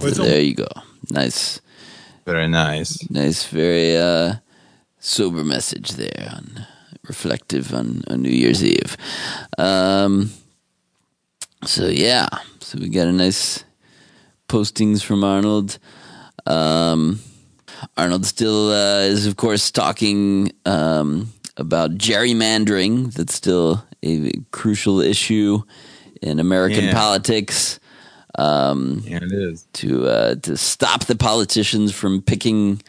So there you go. Nice. Very nice. Nice, very uh, sober message there, on, reflective on, on New Year's Eve. Um, so yeah, so we got a nice postings from Arnold. Um, Arnold still uh, is, of course, talking um, about gerrymandering. That's still a crucial issue in American Yeah. politics. Um, yeah, it is to uh, to stop the politicians from picking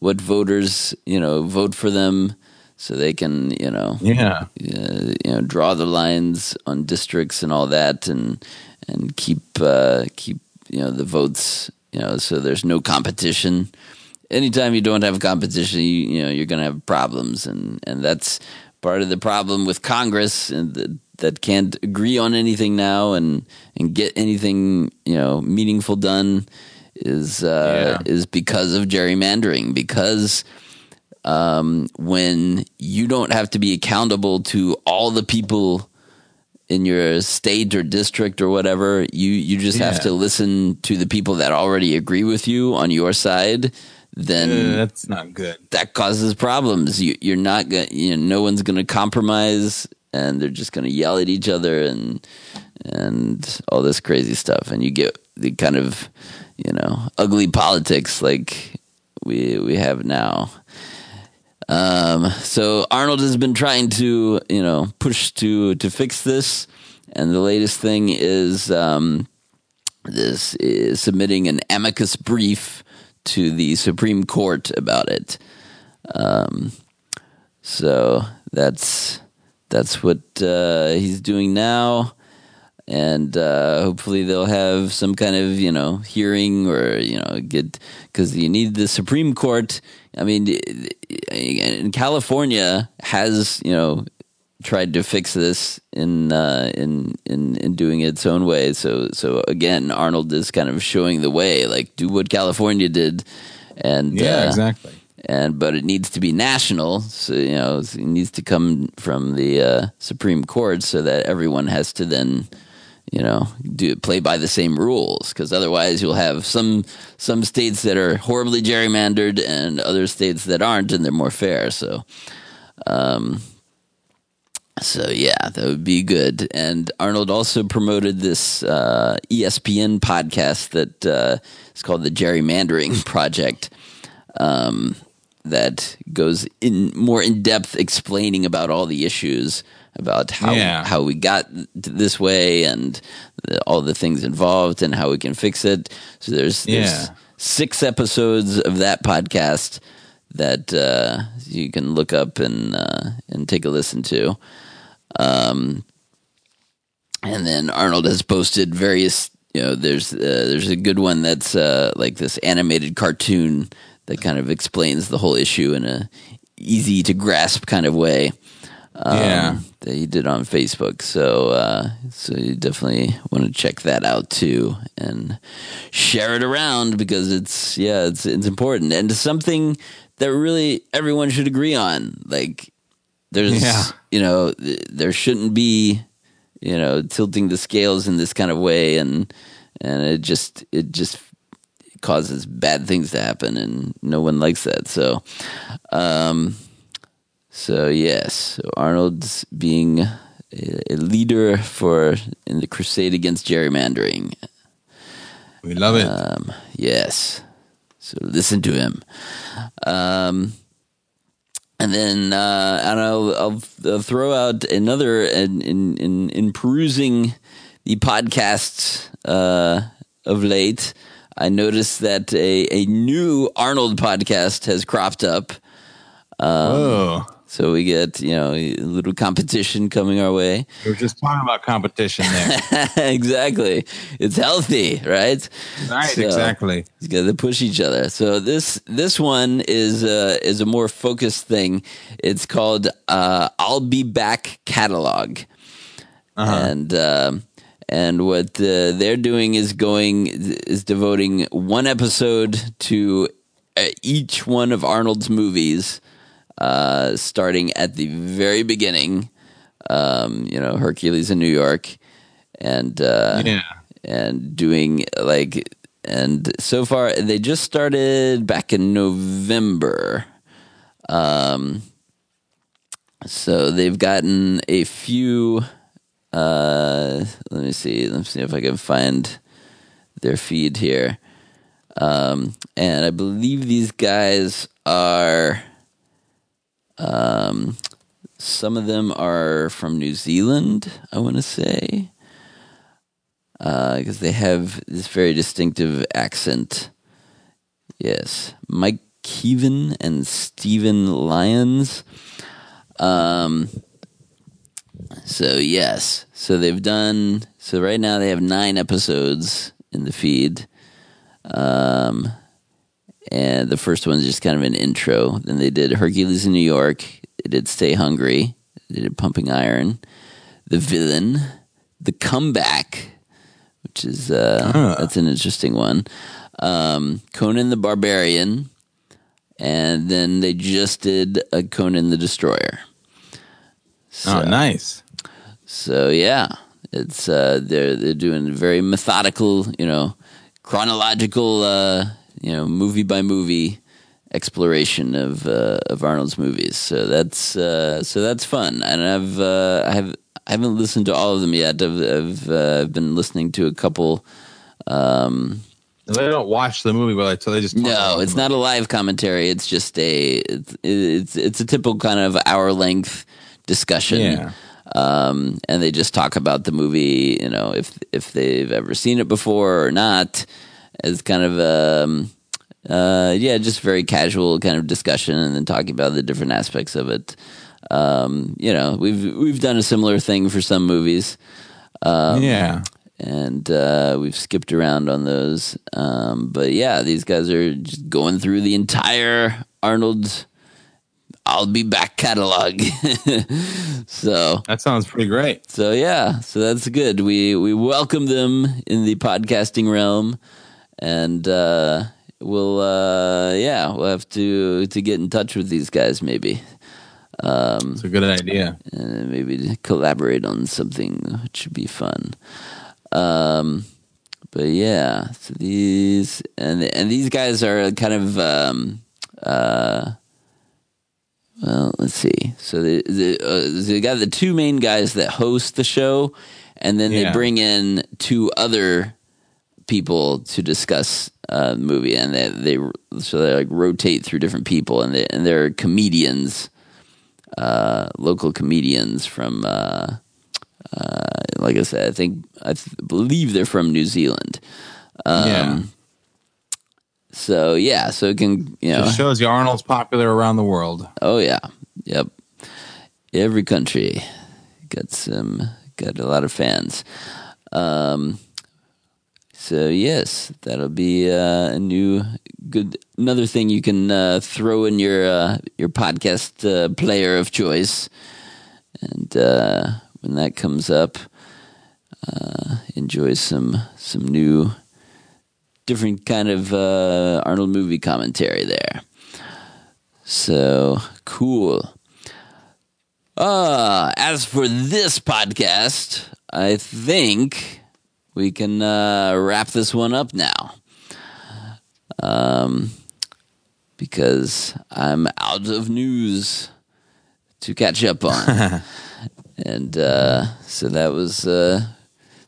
what voters you know vote for them, so they can you know Yeah. uh, you know draw the lines on districts and all that, and and keep uh, keep you know the votes you know so there's no competition. Anytime you don't have competition, you, you know you're going to have problems, and and that's part of the problem with Congress and the, that can't agree on anything now and and get anything you know meaningful done is uh, is because of gerrymandering because um, when you don't have to be accountable to all the people in your state or district or whatever, you you just have to listen to the people that already agree with you on your side. Then Uh, that's not good. that causes problems. You, you're not going. You know, no one's going to compromise, and they're just going to yell at each other and and all this crazy stuff, and you get the kind of you know ugly politics like we we have now. Um, so Arnold has been trying to you know push to to fix this, and the latest thing is um, this is submitting an amicus brief to the Supreme Court about it. Um, so that's that's what uh, he's doing now, and uh, hopefully they'll have some kind of you know hearing or you know get because you need the Supreme Court. I mean, California has you know tried to fix this in uh, in in in doing its own way. So so again, Arnold is kind of showing the way, like do what California did, and Yeah, uh, exactly. And but it needs to be national, so you know it needs to come from the uh, Supreme Court, so that everyone has to then you know do play by the same rules because otherwise you'll have some some states that are horribly gerrymandered and other states that aren't and they're more fair so um so yeah that would be good and arnold also promoted this uh, espn podcast that uh, is called the gerrymandering (laughs) project um, that goes in more in depth explaining about all the issues about how Yeah. how we got this way and the, all the things involved and how we can fix it. So there's, there's Yeah. six episodes of that podcast that uh, you can look up and uh, and take a listen to. Um, and then Arnold has posted various. You know, there's uh, there's a good one that's uh, like this animated cartoon that kind of explains the whole issue in a easy to grasp kind of way. Um, Yeah. that he did on Facebook. So uh, so you definitely want to check that out too and share it around because it's yeah it's it's important and something that really everyone should agree on. Like there's Yeah. you know th- there shouldn't be you know, tilting the scales in this kind of way, and and it just it just causes bad things to happen, and no one likes that. So, um, so yes, so Arnold's being a, a leader for in the crusade against gerrymandering. We love it. Um, yes. So listen to him. Um, and then uh, and I'll, I'll, I'll throw out another in in, in, in perusing the podcasts uh, of late. I noticed that a, a new Arnold podcast has cropped up. Um, Whoa. So we get you know a little competition coming our way. We were just talking about competition there. (laughs) exactly. It's healthy, right? Right, exactly. You got to push each other. So this this one is uh, is a more focused thing. It's called uh, "I'll Be Back" catalog, and um and what uh, they're doing is going is devoting one episode to uh, each one of Arnold's movies, uh, starting at the very beginning. Um, you know, Hercules in New York, and uh, Yeah. and doing like and so far they just started back in November. Um, so they've gotten a few. Uh, let me see. Let me see if I can find their feed here. Um, and I believe these guys are. Um, some of them are from New Zealand. I want to say because they have this very distinctive accent. Yes, Mike Keevan and Stephen Lyons. Um. So yes, so they've done. So right now they have nine episodes in the feed. Um, and the first one's just kind of an intro. Then they did Hercules in New York. They did Stay Hungry. They did Pumping Iron. The Villain. The Comeback, which is uh, that's an interesting one. Um, Conan the Barbarian, and then they just did a Conan the Destroyer. oh, nice. So yeah, it's uh, they're they're doing very methodical, you know, chronological, uh, you know, movie by movie exploration of uh, of Arnold's movies. So that's uh, so that's fun, and I've uh, I have I haven't listened to all of them yet. I've I've, uh, I've been listening to a couple. Um, They don't watch the movie, but they just talk no, it's not a live commentary. It's just a it's it's, it's a typical kind of hour length discussion. Yeah. Um, and they just talk about the movie, you know, if if they've ever seen it before or not, as kind of um, uh, yeah, just very casual kind of discussion, and then talking about the different aspects of it. Um, you know, we've we've done a similar thing for some movies. Um, Yeah. and uh, we've skipped around on those. Um, but yeah, these guys are just going through the entire Arnold I'll be back catalog. (laughs) so that sounds pretty great. So yeah, so that's good. We we welcome them in the podcasting realm, and uh, we'll uh, yeah we'll have to to get in touch with these guys maybe. Um, it's a good idea. And maybe collaborate on something which would be fun. Um, but yeah, so these and and these guys are kind of um, uh, well, let's see. So the the, uh, they got the two main guys that host the show, and then they bring in two other people to discuss uh, movie, and they they so they like rotate through different people, and they and they're comedians, uh, local comedians from. Uh, uh, like I said, I think I th- believe they're from New Zealand. Um, Yeah. So yeah, so it can you know Just shows you Arnold's popular around the world. Oh yeah, yep. Every country got some got a lot of fans. Um, so yes, that'll be uh, a new good another thing you can uh, throw in your uh, your podcast uh, player of choice, and uh, when that comes up, uh, enjoy some some new different kind of Arnold movie commentary there. So cool. Uh, as for this podcast, I think we can uh, wrap this one up now. Um, because I'm out of news to catch up on, (laughs) and uh, so that was uh,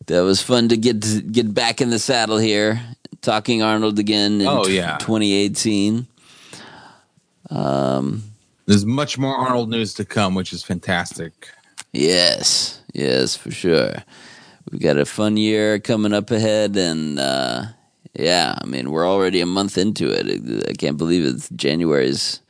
that was fun to get to get back in the saddle here, talking Arnold again. In Oh, yeah. 2018. Um, There's much more Arnold news to come, which is fantastic. Yes, yes, for sure. We've got a fun year coming up ahead, and uh, yeah, I mean, we're already a month into it. I can't believe it's January's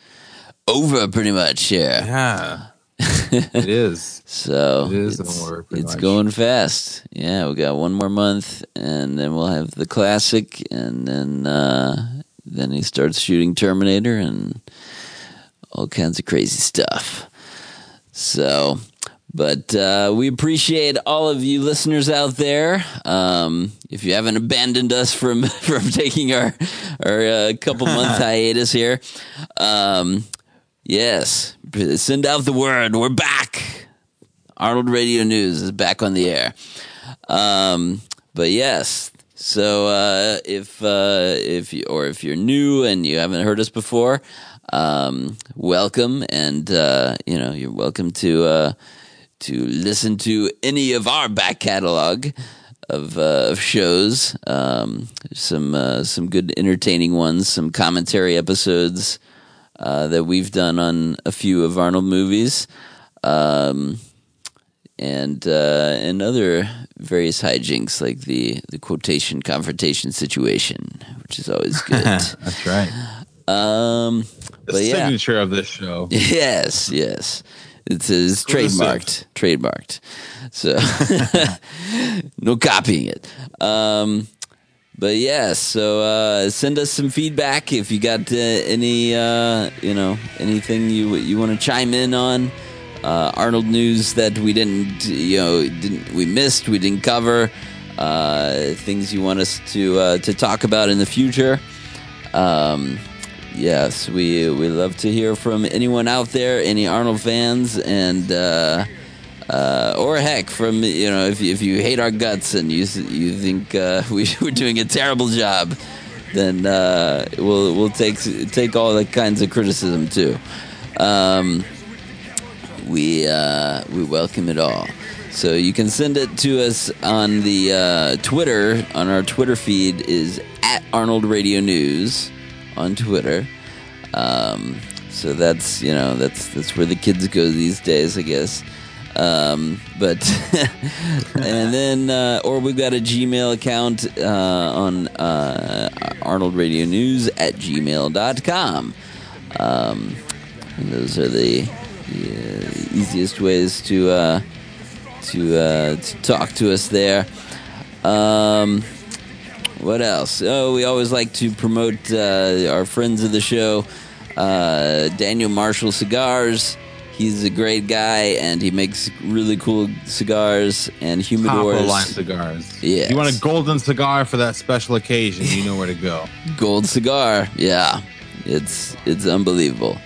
over pretty much here. Yeah, (laughs) it is. So It is it's, over it's going fast. Yeah, we got one more month, and then we'll have the classic, and then uh, then he starts shooting Terminator and all kinds of crazy stuff. So, but uh, we appreciate all of you listeners out there. Um, if you haven't abandoned us from (laughs) from taking our our uh, couple (laughs) month hiatus here, um, yes, send out the word. We're back. Arnold Radio News is back on the air. Um, but yes, so uh, if uh, if you or if you're new and you haven't heard us before, um, welcome, and uh, you know you're welcome to uh, to listen to any of our back catalog of uh, of shows. Um, some uh, some good entertaining ones, some commentary episodes uh, that we've done on a few of Arnold movies. Um, and uh, and other various hijinks like the the quotation confrontation situation, which is always (laughs) good. That's right. um, The but yeah, signature of this show. (laughs) yes, yes, it's, says trademarked, trademarked. So (laughs) no copying it. Um, but yeah, so uh, send us some feedback if you got uh, any, uh, you know, anything you you want to chime in on. Uh, Arnold news that we didn't, you know, didn't we missed, we didn't cover. Uh, things you want us to uh, to talk about in the future. Um, yes, we we love to hear from anyone out there, any Arnold fans, and uh, uh, or heck, from you know, if if you hate our guts and you you think uh, (laughs) we we're doing a terrible job, then uh, we'll we'll take take all the kinds of criticism too. Um, we uh, we welcome it all. So you can send it to us on the uh, Twitter. On our Twitter feed is at Arnold Radio News on Twitter. Um, so that's you know that's that's where the kids go these days, I guess. Um, but (laughs) and then uh, or we've got a Gmail account uh, on uh, Arnold Radio News at gmail.com. Um, those are the, the easiest ways to uh, to uh, to talk to us there. Um, what else? Oh, we always like to promote uh, our friends of the show, uh, Daniel Marshall Cigars. He's a great guy, and he makes really cool cigars and Top humidors. the line cigars. Yes. You want a golden cigar for that special occasion? You know where to go. (laughs) gold cigar. Yeah, it's it's unbelievable.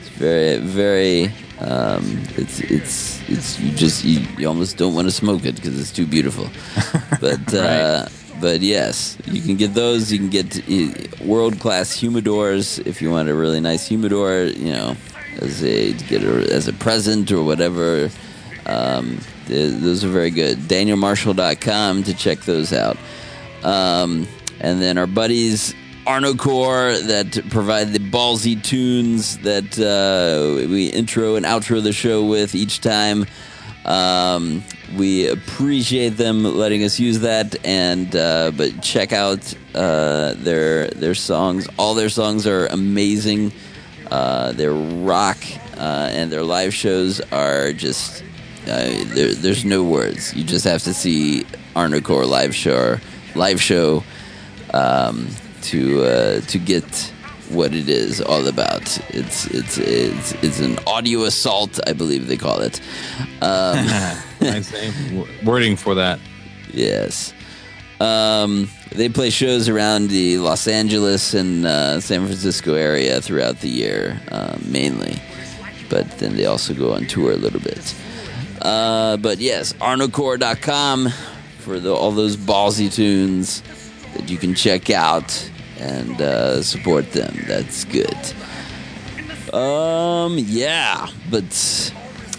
It's very very. Um, it's it's it's you just you, you almost don't want to smoke it because it's too beautiful. (laughs) But uh, but yes, you can get those. You can get world class humidors if you want a really nice humidor. You know, as a get a, as a present or whatever. Um, th- those are very good. DanielMarshall.com to check those out. Um, and then our buddies Arnocorps that provide the ballsy tunes that uh, we intro and outro the show with each time. Um, we appreciate them letting us use that, and uh, but check out uh, their their songs. All their songs are amazing. Uh, their rock uh, and their live shows are just uh, there, there's no words. You just have to see Arnocorps live show live show um, to uh, to get what it is all about. It's it's it's it's an audio assault, I believe they call it. Um, (laughs) nice name. Wording for that. Yes. Um, they play shows around the Los Angeles and uh, San Francisco area throughout the year, uh, mainly. But then they also go on tour a little bit. Uh, but yes, arnocorps.com for the, all those ballsy tunes that you can check out and uh, support them. That's good. Um, yeah, but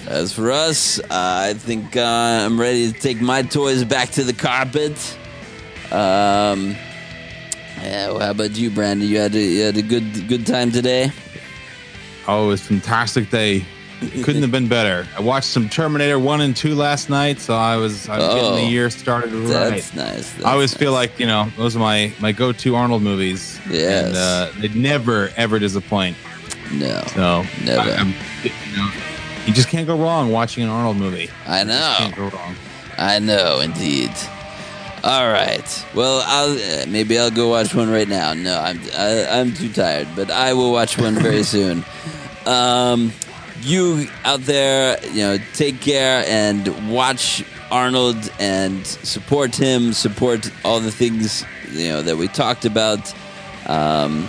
as for us, uh, I think uh, I'm ready to take my toys back to the carpet. Um, yeah, well, how about you, Brandon? You had a, you had a good good time today. Oh, it was a fantastic day. Couldn't have been better. I watched some Terminator one and two last night, so I was I was getting Oh, the year started right. That's nice. That's I always feel like you know those are my my go to Arnold movies. Yes. and uh, they never ever disappoint. No, so never. I, am you, know, you just can't go wrong watching an Arnold movie. I know. Can't go wrong. I know, indeed. All right. Well, I'll uh, maybe I'll go watch one right now. No, I'm I, I'm too tired, but I will watch one very (laughs) soon. Um, you out there, you know, take care and watch Arnold and support him. Support all the things you know that we talked about, um,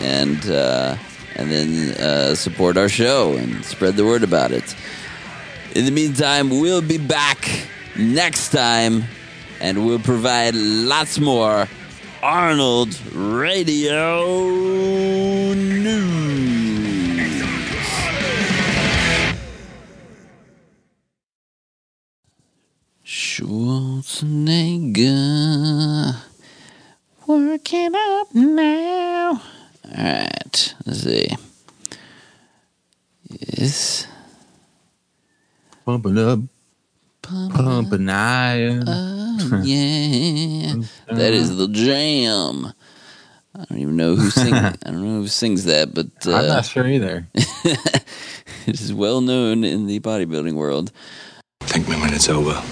and uh, and then uh, support our show and spread the word about it. In the meantime, we'll be back next time and we'll provide lots more Arnold Radio News. Schwarzenegger. Working up now. Alright, let's see. Yes. Pumping up, pumping iron. Oh, (laughs) yeah. that is the jam. I don't even know who sings. (laughs) I don't know who sings that, but uh, I'm not sure either. (laughs) it is well known in the bodybuilding world. Thank me when it's over.